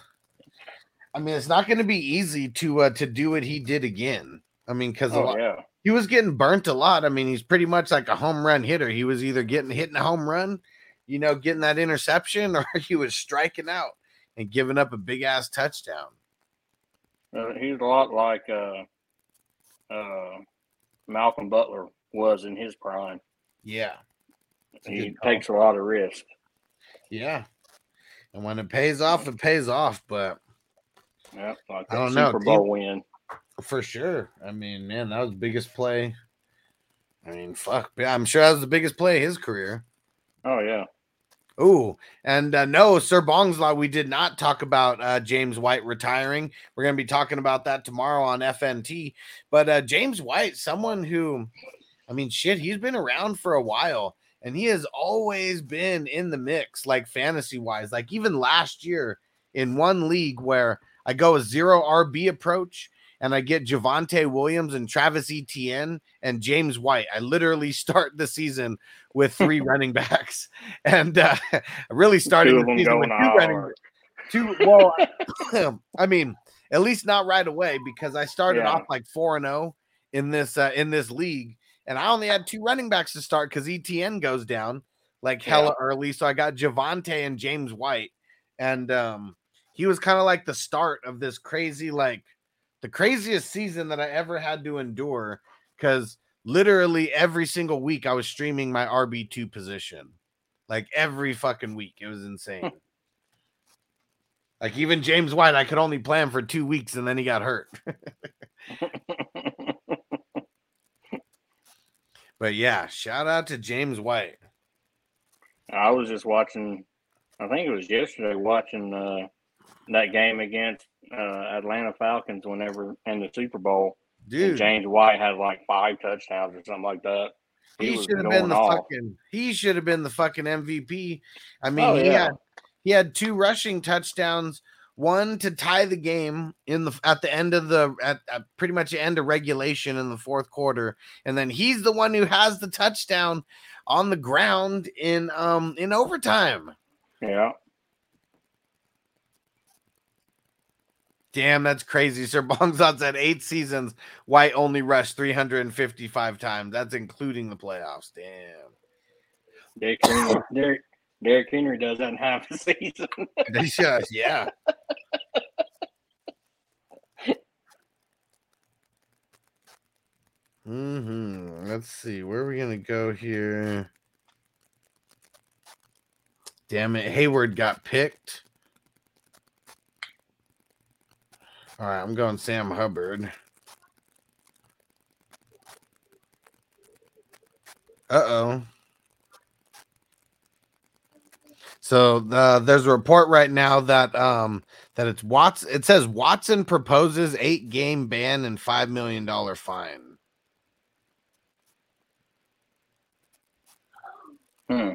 I mean it's not going to be easy to uh to do what he did again. I mean cuz Oh yeah, he was getting burnt a lot. I mean, he's pretty much like a home run hitter. He was either getting hitting a home run, you know, getting that interception, [LAUGHS] or he was striking out and giving up a big ass touchdown. uh, he's a lot like uh, uh, Malcolm Butler was in his prime. Yeah. He call. takes a lot of risk. Yeah. And when it pays off, it pays off. But Like I don't know, Super Bowl win. For sure. I mean, man, that was the biggest play. I mean, fuck. I'm sure that was the biggest play of his career. Oh yeah. Ooh, and uh, no, Sir Bong's Law, we did not talk about uh, James White retiring. We're going to be talking about that tomorrow on FNT. But uh, James White, someone who, I mean, shit, he's been around for a while and he has always been in the mix, like fantasy wise. Like even last year in one league where I go a zero RB approach and I get Javonte Williams and Travis Etienne and James White. I literally [LAUGHS] start the season with three [LAUGHS] running backs [LAUGHS] and uh, really starting Two the season with two running two. Well, [CLEARS THROAT] I mean, at least not right away because I started Yeah. off like four and zero in this uh, in this league, and I only had two running backs to start because Etienne goes down like hella early. So I got Javante and James White, and um, he was kind of like the start of this crazy like the craziest season that I ever had to endure because literally every single week I was streaming my RB2 position. Like every fucking week. It was insane. [LAUGHS] like even James White, I could only play him for two weeks and then he got hurt. [LAUGHS] but yeah, shout out to James White. I was just watching. I think it was yesterday watching uh, that game against uh, Atlanta Falcons whenever in the Super Bowl. Dude, James White had like five touchdowns or something like that. he, was should have been the off. fucking he should have been the fucking MVP. I mean, Oh, he yeah. had he had two rushing touchdowns, one to tie the game in the at the end of the at, at pretty much the end of regulation in the fourth quarter, and then he's the one who has the touchdown on the ground in um in overtime. Yeah. Damn, that's crazy. [LAUGHS] Sir Bongzot said eight seasons. White only rushed 355 times. That's including the playoffs. Damn. Derrick Henry, [COUGHS] Derrick, Derrick Henry doesn't have a [LAUGHS] season. [LAUGHS] They should, yeah. hmm Let's see. Where are we gonna go here? Damn it, Hayward got picked. All right, I'm going Sam Hubbard. Uh oh. So uh, there's a report right now that um that it's Watts. It says Watson proposes eight game ban and five million dollar fine. Hmm.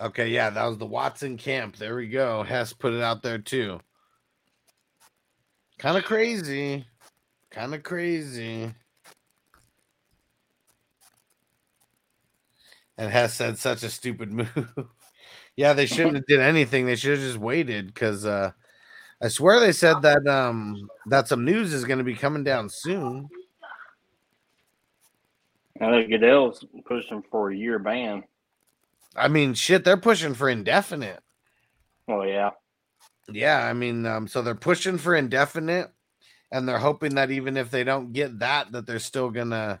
Okay, yeah, that was the Watson camp. There we go. Hess put it out there too. Kind of crazy. Kind of crazy. And Hess said such a stupid [LAUGHS] move. yeah, they shouldn't have did anything. They should have just waited because uh I swear they said that um that some news is gonna be coming down soon. I think Goodell's pushing for a year ban. I mean shit, they're pushing for indefinite. Oh yeah. Yeah, I mean, um, so they're pushing for indefinite, and they're hoping that even if they don't get that, that they're still gonna,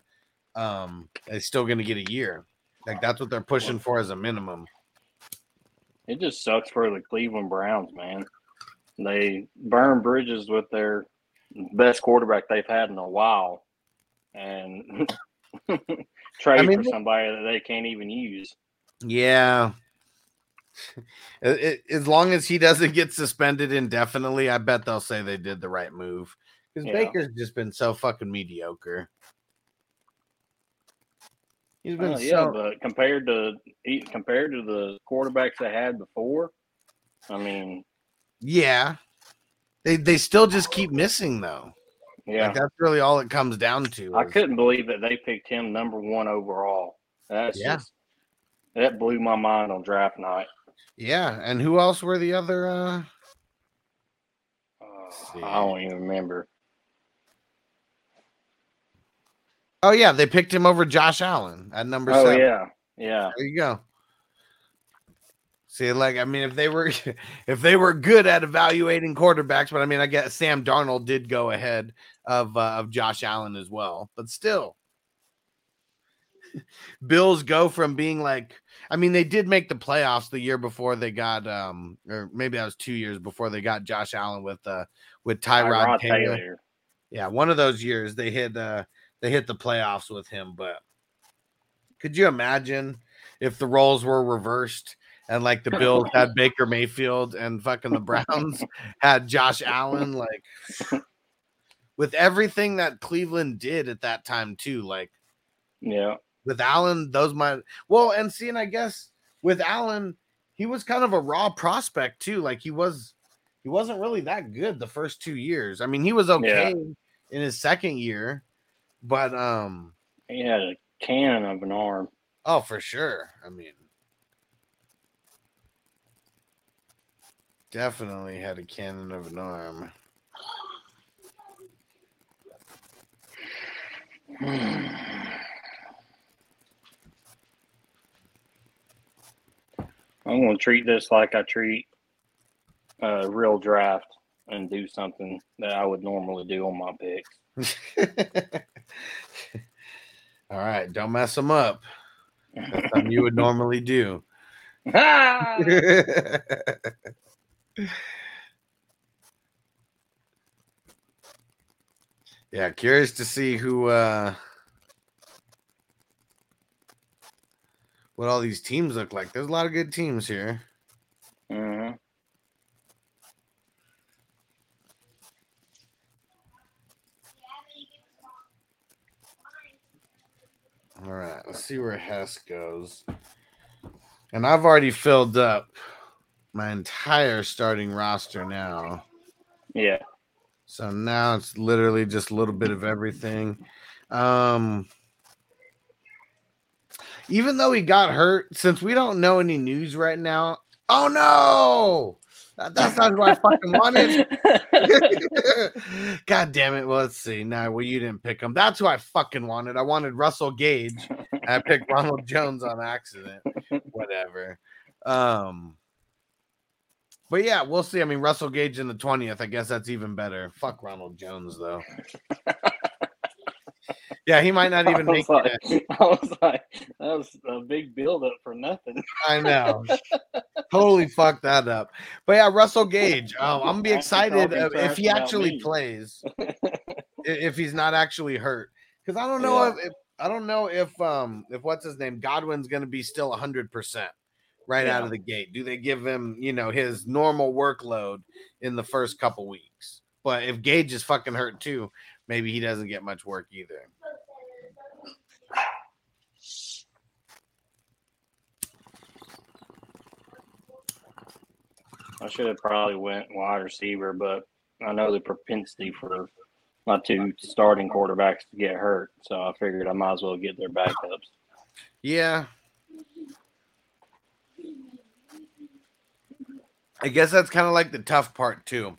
um, they're still gonna get a year. Like that's what they're pushing for as a minimum. It just sucks for the Cleveland Browns, man. They burn bridges with their best quarterback they've had in a while, and [LAUGHS] trade I mean, for somebody that they can't even use. Yeah. [LAUGHS] It- it- as long as he doesn't get suspended indefinitely, I bet they'll say they did the right move. Because Yeah. Baker's just been so fucking mediocre. He's been Oh, yeah, but compared to he- compared to the quarterbacks they had before, I mean, yeah. They they still just keep missing though. yeah, Like that's really all it comes down to. I is- couldn't believe that they picked him number one overall. That's Yeah. just that blew my mind on draft night. Yeah, and who else were the other? uh Uh, see. I don't even remember. Oh yeah, they picked him over Josh Allen at number Oh seven. yeah, yeah. There you go. See, like I mean, if they were [LAUGHS] if they were good at evaluating quarterbacks, but I mean, I guess Sam Darnold did go ahead of uh, of Josh Allen as well, but still. [LAUGHS] Bills go from being like I mean they did make the playoffs the year before they got um or maybe that was 2 years before they got Josh Allen with uh with Tyrod, Tyrod Taylor. Taylor. Yeah, one of those years they hit uh they hit the playoffs with him, but could you imagine if the roles were reversed and like the Bills [LAUGHS] had Baker Mayfield and fucking the Browns [LAUGHS] had Josh Allen like with everything that Cleveland did at that time too like Yeah. With Allen those might well and seeing I guess with Allen he was kind of a raw prospect too like he was he wasn't really that good the first 2 years. I mean he was okay in his second year but um He had a cannon of an arm. Oh, for sure. I mean, definitely had a cannon of an arm. [SIGHS] I'm going to treat this like I treat a real draft and do something that I would normally do on my picks. [LAUGHS] [LAUGHS] All right, don't mess them up. That's something you would normally do. Ah! [LAUGHS] yeah, curious to see who uh what all these teams look like. There's a lot of good teams here. Mhm. All right, let's see where Hess goes. And I've already filled up my entire starting roster now. Yeah. So now it's literally just a little bit of everything. Um even though he got hurt, since we don't know any news right now. Oh no! That- That's not who I fucking wanted. [LAUGHS] [LAUGHS] God damn it. Well, let's see. Now, well, you didn't pick him. That's who I fucking wanted. I wanted Russell Gage. I picked [LAUGHS] Ronald Jones on accident. Whatever. Um, but yeah, we'll see. I mean, Russell Gage in the 20th. I guess that's even better. Fuck Ronald Jones, though. Yeah, he might not [LAUGHS] even make was, it. [LAUGHS] I was like, that was a big buildup for nothing. I know. totally [LAUGHS] fucked that up. But yeah, Russell Gage. Um, I'm gonna be excited if he actually plays. if he's not actually hurt, because I don't know Yeah. if, if I don't know if um if what's his name Godwin's gonna be still hundred percent right out of the gate. Do they give him you know his normal workload in the first couple weeks? But if Gage is fucking hurt too, maybe he doesn't get much work either. I should have probably went wide receiver, but I know the propensity for my two starting quarterbacks to get hurt, so I figured I might as well get their backups. Yeah. I guess that's kind of like the tough part too.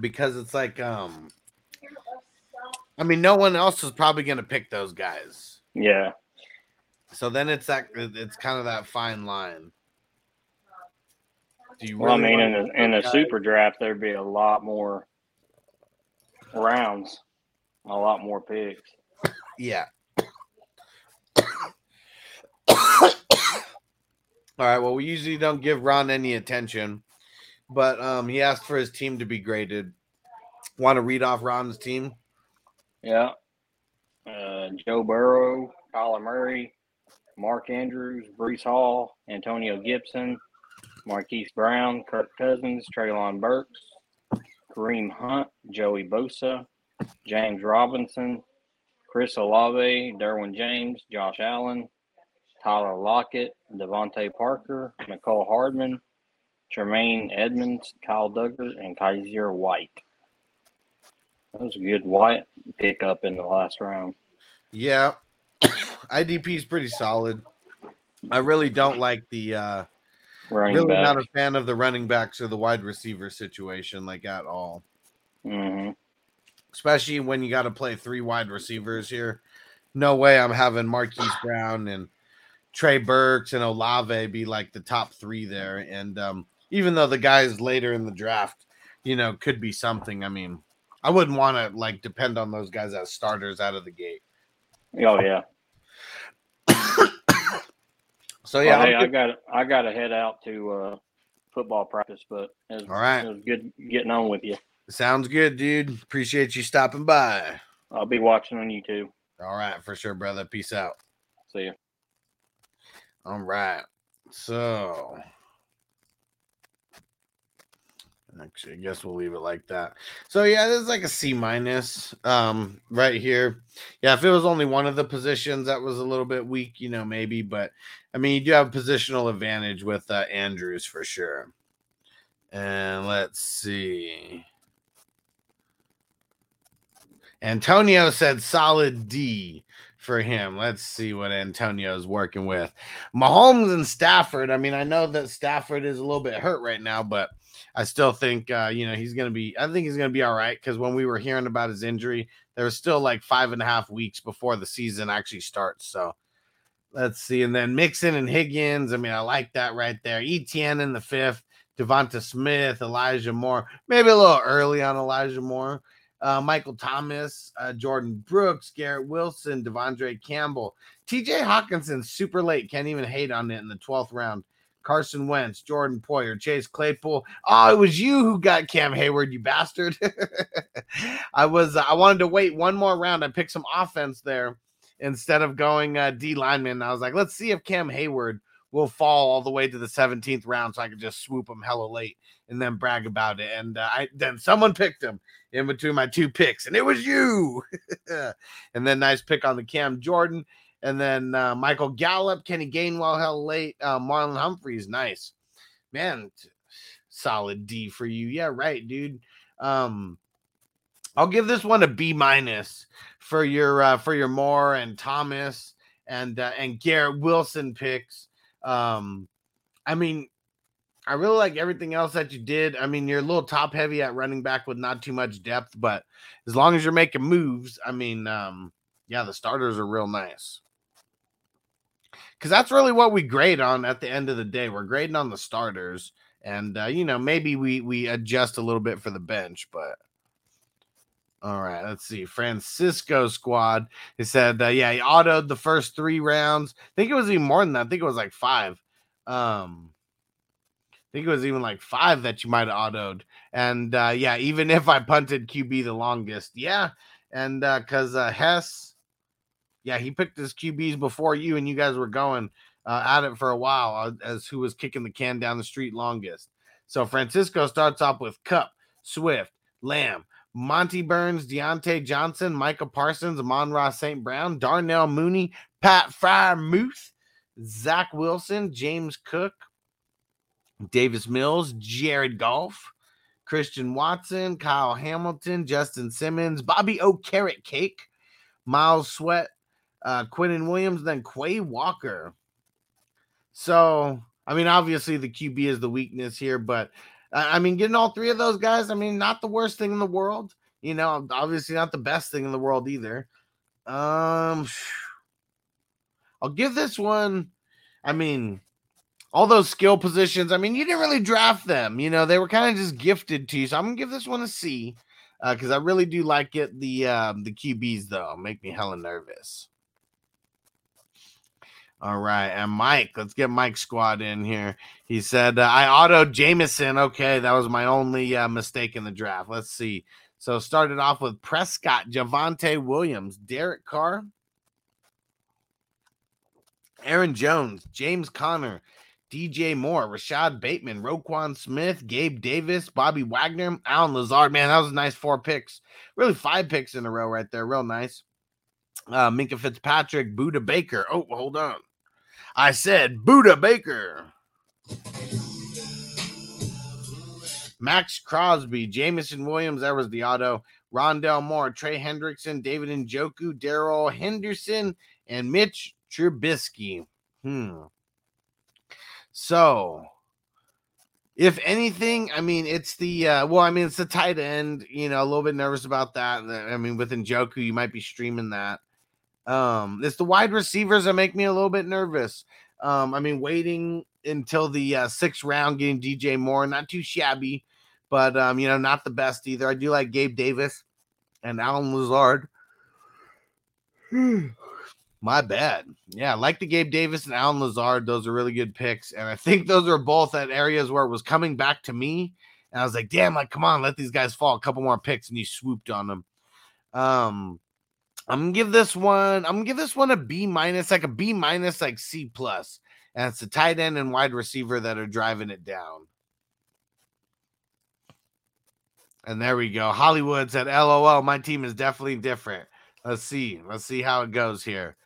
Because it's like um I mean no one else is probably going to pick those guys. Yeah, So then it's that it's kind of that fine line. Do you well, I mean, in wanna the in the guys- super draft, there'd be a lot more rounds, a lot more picks. Yeah. [COUGHS] All right. Well, we usually don't give Ron any attention, but um, he asked for his team to be graded. Want to read off Ron's team? Yeah, uh, Joe Burrow, Kyler Murray, Mark Andrews, Breece Hall, Antonio Gibson, Marquise Brown, Kirk Cousins, Treylon Burks, Kareem Hunt, Joey Bosa, James Robinson, Chris Olave, Derwin James, Josh Allen, Tyler Lockett, DeVante Parker, Mecole Hardman, Tremaine Edmunds, Kyle Dugger, and Kyzir White. That was a good White pickup in the last round. Yeah. [COUGHS] IDP is pretty solid. I really don't like the uh Running really back. not a fan of the running backs or the wide receiver situation like at all. hmm Especially when you got to play three wide receivers here. No way I'm having Marquise Brown and Trey Burks and Olave be like the top three there. And um, even though the guys later in the draft, you know, could be something. I mean, I wouldn't want to like depend on those guys as starters out of the gate. Oh yeah. [COUGHS] so yeah, Well, hey, I got I got to head out to uh, football practice, but it was, All right. it was good getting on with you. sounds good, dude. Appreciate you stopping by. I'll be watching on YouTube. All right, for sure, brother. Peace out. See you. All right. So actually, I guess we'll leave it like that. So yeah, this is like a C minus um right here. Yeah, if it was only one of the positions that was a little bit weak, you know, maybe, but I mean, you do have a positional advantage with uh, Andrews for sure. And let's see. Antonio said solid D for him. Let's see what Antonio's working with. Mahomes and Stafford. I mean, I know that Stafford is a little bit hurt right now, but I still think uh, you know he's gonna be. I think he's gonna be all right because when we were hearing about his injury, there was still like five and a half weeks before the season actually starts. So let's see. And then Mixon and Higgins. I mean, I like that right there. Etienne in the fifth. DeVonta Smith, Elijah Moore. Maybe a little early on Elijah Moore. Uh, Michael Thomas, uh, Jordan Brooks, Garrett Wilson, De'Vondre Campbell, TJ Hockenson, super late. Can't even hate on it in the 12th round. Carson Wentz, Jordan Poyer, Chase Claypool. Oh, it was you who got Cam Hayward, you bastard. [LAUGHS] I was, I wanted to wait one more round. I picked some offense there instead of going uh, D lineman. I was like, let's see if Cam Hayward will fall all the way to the 17th round so I could just swoop him hella late and then brag about it. And uh, I then someone picked him in between my two picks, and it was you. [LAUGHS] and then nice pick on the Cam Jordan. And then uh, Michael Gallup, Kenny Gainwell hell late, uh, Marlon Humphreys, nice. Man, t- solid D for you. Yeah, right, dude. Um, I'll give this one a B minus for your uh, for your Moore and Thomas and uh, and Garrett Wilson picks. Um, I mean, I really like everything else that you did. I mean, you're a little top heavy at running back with not too much depth, but as long as you're making moves, I mean, um, yeah, the starters are real nice. Because that's really what we grade on at the end of the day. We're grading on the starters, and uh, you know, maybe we we adjust a little bit for the bench, but all right, let's see. Francisco squad. He said, uh, yeah, he autoed the first three rounds. I think it was even more than that. I think it was like five. Um, I think it was even like five that you might have autoed. And uh, yeah, even if I punted QB the longest, yeah. And uh, because uh, Hess, yeah, he picked his QBs before you, and you guys were going uh, at it for a while uh, as who was kicking the can down the street longest. So Francisco starts off with Kupp, Swift, Lamb, Monty Burns, Diontae Johnson, Micah Parsons, Amon-Ra St. Brown, Darnell Mooney, Pat Freiermuth, Zach Wilson, James Cook, Davis Mills, Jared Goff, Christian Watson, Kyle Hamilton, Justin Simmons, Bobby Okereke, Miles Sweat, uh, Quinton Williams, then Quay Walker. So, I mean, obviously the QB is the weakness here, but uh, I mean, getting all three of those guys, I mean, not the worst thing in the world. You know, obviously not the best thing in the world either. Um, [SIGHS] I'll give this one. I mean, all those skill positions. I mean, you didn't really draft them. You know, they were kind of just gifted to you. So I'm gonna give this one a C because I really do like it. The um, the QBs though make me hella nervous. All right, and Mike, let's get Mike's squad in here. He said uh, I autoed Jameson. Okay, that was my only uh, mistake in the draft. Let's see. So started off with Prescott, Javonte Williams, Derek Carr, Aaron Jones, James Conner, DJ Moore, Rashod Bateman, Roquan Smith, Gabe Davis, Bobby Wagner, Allen Lazard. Man, that was a nice four picks. Really five picks in a row right there. Real nice. Uh, Minkah Fitzpatrick, Budda Baker. Oh, hold on. I said Budda Baker. Maxx Crosby, Jameson Williams, that was the auto. Rondale Moore, Trey Hendrickson, David Njoku, Darrell Henderson, and Mitch Trubisky. Hmm. So, if anything, I mean, it's the uh, well, I mean, it's the tight end. You know, a little bit nervous about that. I mean, with Njoku, you might be streaming that. Um, it's the wide receivers that make me a little bit nervous. Um, I mean, waiting until the uh, sixth round, getting DJ Moore, not too shabby, but um, you know, not the best either. I do like Gabe Davis and Allen Lazard. [SIGHS] My bad. Yeah, I like the Gabe Davis and Allen Lazard. Those are really good picks. And I think those are both at areas where it was coming back to me. And I was like, damn, like, come on, let these guys fall. A couple more picks, and you swooped on them. Um, I'm gonna give this one, I'm gonna give this one a B minus, like a B minus, like C plus. And it's the tight end and wide receiver that are driving it down. And there we go. Hollywood said, LOL, my team is definitely different. Let's see. Let's see how it goes here.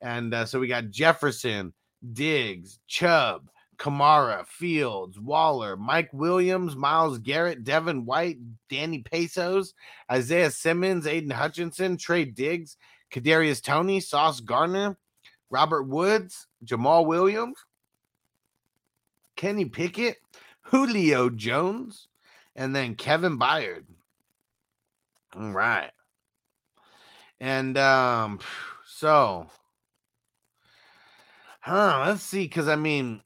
And uh, so we got Jefferson, Diggs, Chubb, Kamara, Fields, Waller, Mike Williams, Myles Garrett, Devin White, Danny Pesos, Isaiah Simmons, Aidan Hutchinson, Trey Diggs, Kadarius Toney, Sauce Gardner, Robert Woods, Jamaal Williams, Kenny Pickett, Julio Jones, and then Kevin Byard. All right. And um, so huh, let's see, because I mean,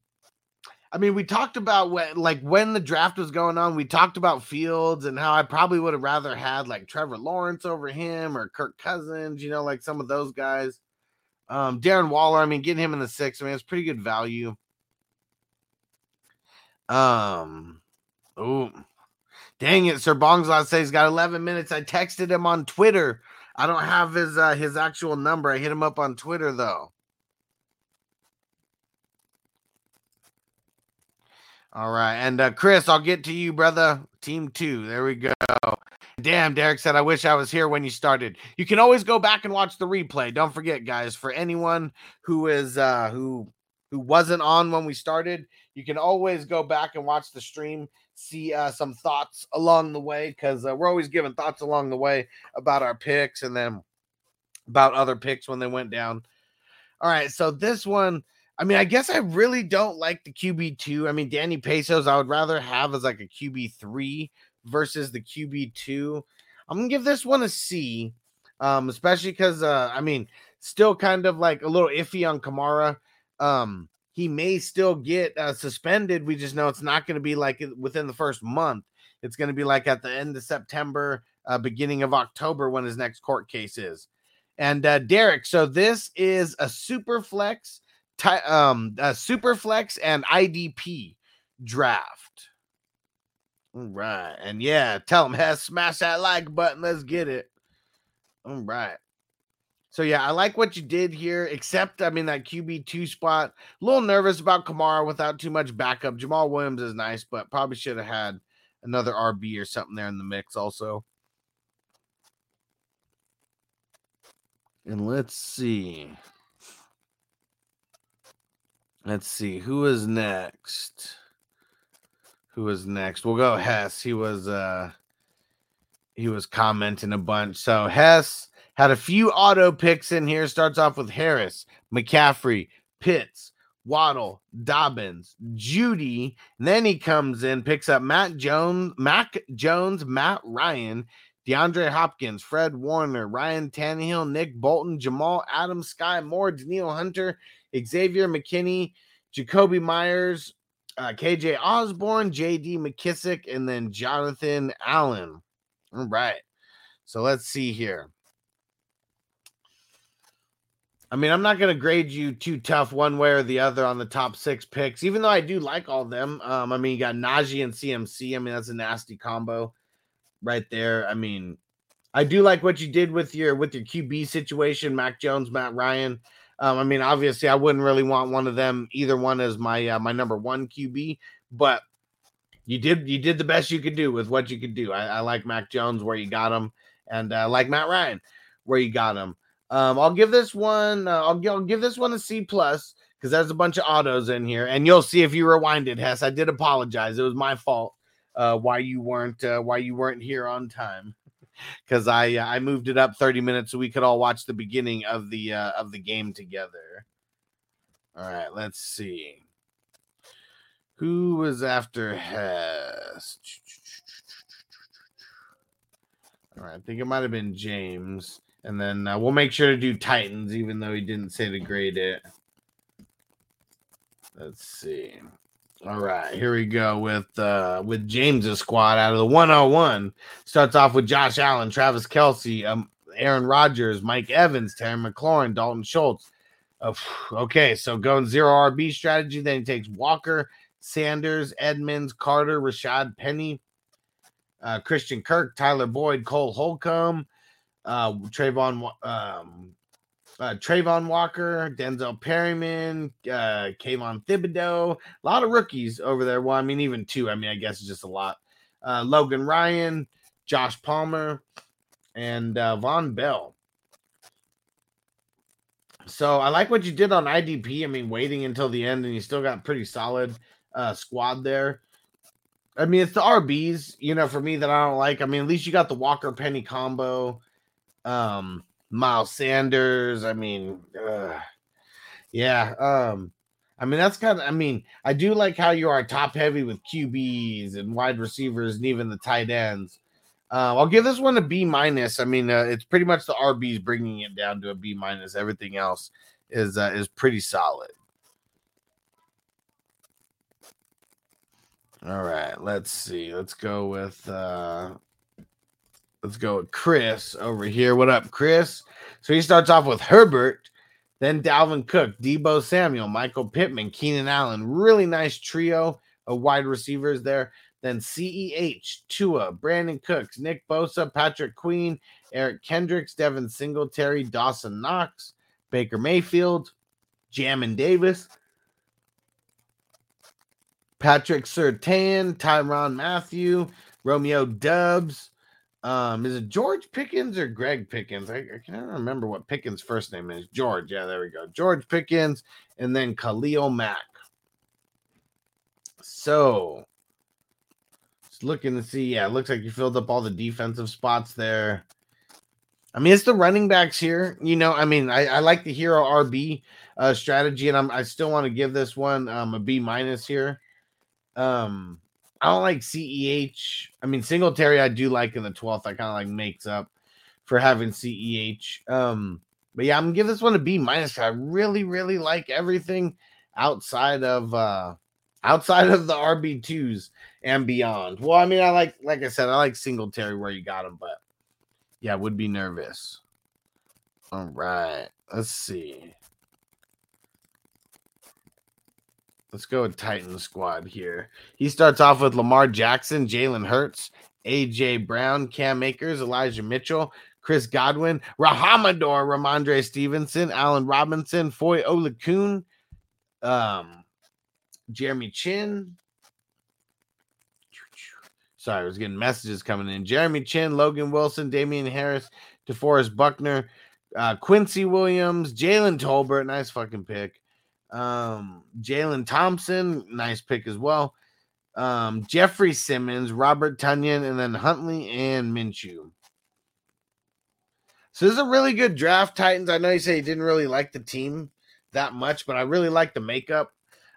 I mean, we talked about when like when the draft was going on, we talked about Fields and how I probably would have rather had like Trevor Lawrence over him or Kirk Cousins, you know, like some of those guys. Um, Darren Waller, I mean, getting him in the six, I mean, it's pretty good value. Um, oh, dang it, Sir Bongslot says he's got 11 minutes. I texted him on Twitter. I don't have his uh his actual number. I hit him up on Twitter though. All right. And uh, Chris, I'll get to you, brother. Team two. There we go. Damn, Derek said, I wish I was here when you started. You can always go back and watch the replay. Don't forget, guys, for anyone who is uh who who wasn't on when we started, you can always go back and watch the stream, see uh, some thoughts along the way, because uh, we're always giving thoughts along the way about our picks and then about other picks when they went down. All right, so this one, I mean, I guess I really don't like the QB two. I mean, Danny Pesos, I would rather have as like a QB three versus the QB two. I'm gonna give this one a C, um, especially because uh, I mean, still kind of like a little iffy on Kamara. Um, he may still get uh, suspended. We just know it's not going to be like within the first month. It's going to be like at the end of September, uh, beginning of October when his next court case is. And uh, Derek, so this is a super flex, ty- um, a super flex and IDP draft. All right, and yeah, tell him has smash that like button. Let's get it. All right. So yeah, I like what you did here, except I mean that QB two spot. A little nervous about Kamara without too much backup. Jamaal Williams is nice, but probably should have had another RB or something there in the mix also. And let's see. Let's see who is next. Who is next? We'll go Hess. He was uh he was commenting a bunch. So Hess had a few auto picks in here. Starts off with Harris, McCaffrey, Pitts, Waddle, Dobbins, Jeudy. then he comes in, picks up Matt Jones, Mac Jones, Matt Ryan, DeAndre Hopkins, Fred Warner, Ryan Tannehill, Nick Bolton, Jamal Adams, Sky Moore, Danielle Hunter, Xavier McKinney, Jakobi Meyers, uh, KJ Osborne, JD McKissic, and then Jonathan Allen. All right. So let's see here. I mean, I'm not going to grade you too tough one way or the other on the top six picks, even though I do like all them. Um, I mean, you got Najee and CMC. I mean, that's a nasty combo right there. I mean, I do like what you did with your with your QB situation, Mac Jones, Matt Ryan. Um, I mean, obviously, I wouldn't really want one of them, either one as my uh, my number one QB, but you did you did the best you could do with what you could do. I, I like Mac Jones where you got him, and uh, like Matt Ryan where you got him. Um, I'll give this one. Uh, I'll, I'll give this one a C plus because there's a bunch of autos in here, and you'll see if you rewind it, Hess. I did apologize. It was my fault. Uh, why you weren't uh, why you weren't here on time because I uh, I moved it up 30 minutes so we could all watch the beginning of the uh, of the game together. All right, let's see. Who was after Hess? All right, I think it might have been James. And then uh, we'll make sure to do Titans, even though he didn't say to grade it. Let's see. All right, here we go with uh with James's squad out of the 101. Starts off with Josh Allen, Travis Kelce, um, Aaron Rodgers, Mike Evans, Terry McLaurin, Dalton Schultz, okay, so going zero RB strategy. Then he takes Walker, Sanders, Edmonds, Carter, Rashad Penny, uh, Christian Kirk, Tyler Boyd, Cole Holcomb, uh, Travon, um, uh, Travon Walker, Denzel Perryman, uh, Kayvon Thibodeaux. A lot of rookies over there. Well, I mean, even two. I mean, I guess it's just a lot. Uh, Logan Ryan, Josh Palmer, and uh, Vonn Bell. So I like what you did on IDP. I mean, waiting until the end, and you still got pretty solid uh, squad there. I mean, it's the RBs, you know, for me that I don't like. I mean, at least you got the Walker Penny combo, um, Miles Sanders. I mean, uh, yeah. Um, I mean, that's kind of. I mean, I do like how you are top heavy with QBs and wide receivers and even the tight ends. Uh, I'll give this one a B minus. I mean, uh, it's pretty much the RBs bringing it down to a B minus. Everything else is uh, is pretty solid. All right, let's see. Let's go with uh let's go with Chris over here. What up, Chris? So he starts off with Herbert, then Dalvin Cook, Deebo Samuel, Michael Pittman, Keenan Allen. Really nice trio of wide receivers there. Then CEH, Tua, Brandin Cooks, Nick Bosa, Patrick Queen, Eric Kendricks, Devin Singletary, Dawson Knox, Baker Mayfield, Jamin Davis, Patrick Surtain, Tyrann Mathieu, Romeo Doubs. Um, is it George Pickens or Greg Pickens? I, I can't remember what Pickens' first name is. George. Yeah, there we go. George Pickens, and then Khalil Mack. So, just looking to see. Yeah, it looks like you filled up all the defensive spots there. I mean, it's the running backs here. You know, I mean, I, I like the hero RB uh, strategy, and I'm I still want to give this one um, a B minus here. Um, I don't like CEH. I mean, Singletary, I do like in the 12th. I kind of like makes up for having CEH. Um, but yeah, I'm gonna give this one a B minus. I really, really like everything outside of uh outside of the RB2s and beyond. Well, I mean, I like like I said, I like Singletary where you got him, but yeah, would be nervous. All right, let's see. Let's go with Titan squad here. He starts off with Lamar Jackson, Jalen Hurts, AJ Brown, Cam Akers, Elijah Mitchell, Chris Godwin, Rahamador, Rhamondre Stevenson, Allen Robinson, Foye Oluokun, um, Jeremy Chinn. Sorry, I was getting messages coming in. Jeremy Chinn, Logan Wilson, Damien Harris, DeForest Buckner, uh, Quincy Williams, Jalen Tolbert, nice fucking pick. Um, Jalen Thompson, nice pick as well. Um, Jeffrey Simmons, Robert Tonyan, and then Huntley and Minshew. So this is a really good draft, Titans. I know you say you didn't really like the team that much, but I really like the makeup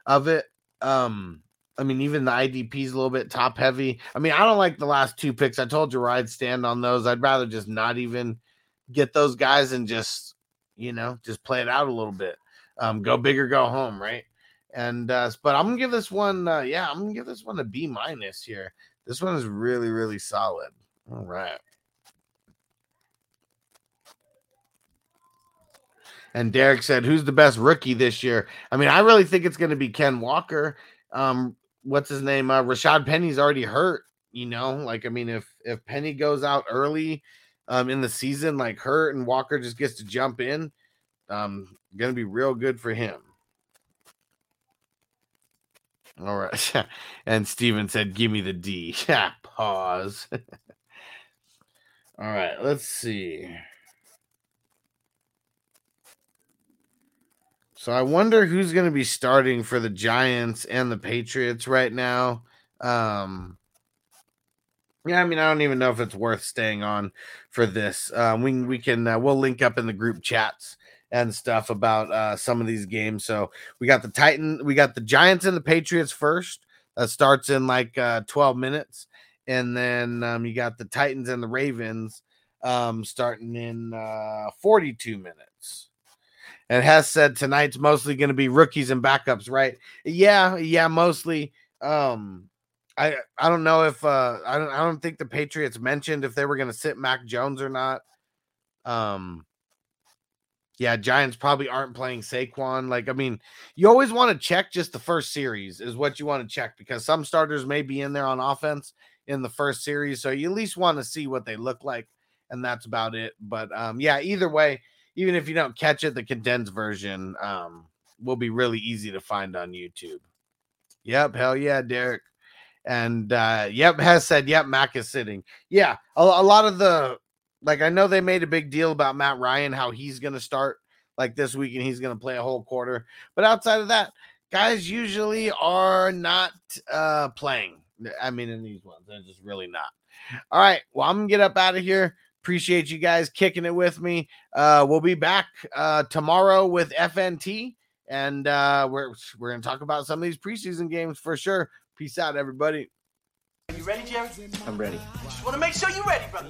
of it. Um, I mean, even the IDP is a little bit top heavy. I mean, I don't like the last two picks. I told you I'd stand on those. I'd rather just not even get those guys and just, you know, just play it out a little bit. Um, go big or go home, right? And uh, but I'm gonna give this one, uh, yeah, I'm gonna give this one a B minus here. This one is really, really solid. All right. And Derek said, "Who's the best rookie this year?" I mean, I really think it's going to be Ken Walker. Um, what's his name? Uh, Rashad Penny's already hurt. You know, like I mean, if if Penny goes out early, um, in the season, like hurt, and Walker just gets to jump in, um, gonna be real good for him. All right. [LAUGHS] and Steven said, "Give me the D." [LAUGHS] Pause. [LAUGHS] All right. Let's see. So I wonder who's going to be starting for the Giants and the Patriots right now. Um, yeah, I mean, I don't even know if it's worth staying on for this. Um, we we can uh, we'll link up in the group chats and stuff about uh, some of these games. So we got the Titan, we got the Giants and the Patriots first. That starts in like uh, 12 minutes, and then um, you got the Titans and the Ravens um, starting in uh, 42 minutes and has said tonight's mostly going to be rookies and backups, right? Yeah, yeah, mostly. Um, I I don't know if uh I don't I don't think the Patriots mentioned if they were going to sit Mac Jones or not. Um, Yeah, Giants probably aren't playing Saquon. Like, I mean, you always want to check just the first series, is what you want to check because some starters may be in there on offense in the first series. So you at least want to see what they look like. And that's about it. But um, yeah, either way, even if you don't catch it, the condensed version um, will be really easy to find on YouTube. Yep. Hell yeah, Derek. And uh, yep, has said, yep, Mac is sitting. Yeah, a, a lot of the like I know they made a big deal about Matt Ryan, how he's gonna start like this week and he's gonna play a whole quarter. But outside of that, guys usually are not uh playing. I mean, in these ones, they're just really not. All right, well, I'm gonna get up out of here. Appreciate you guys kicking it with me. Uh, we'll be back uh tomorrow with FNT, and uh, we're we're gonna talk about some of these preseason games for sure. Peace out, everybody. Are You ready, Jerry? I'm ready. Just want to make sure you're ready, brother.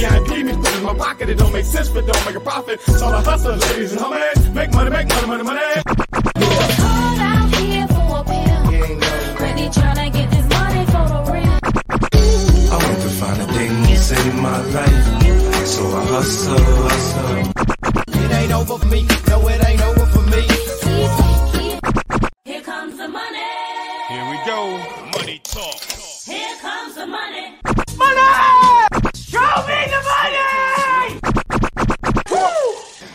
VIP me put in my pocket, it don't make sense, but don't make a profit. It's all a hustle, ladies and homies. Make money, make money, money, money. I want to find a thing to save my life. So I hustle, hustle. It ain't over for me. No, it ain't over for me. Here comes the money. Here we go. Money talk. Here comes the money. money.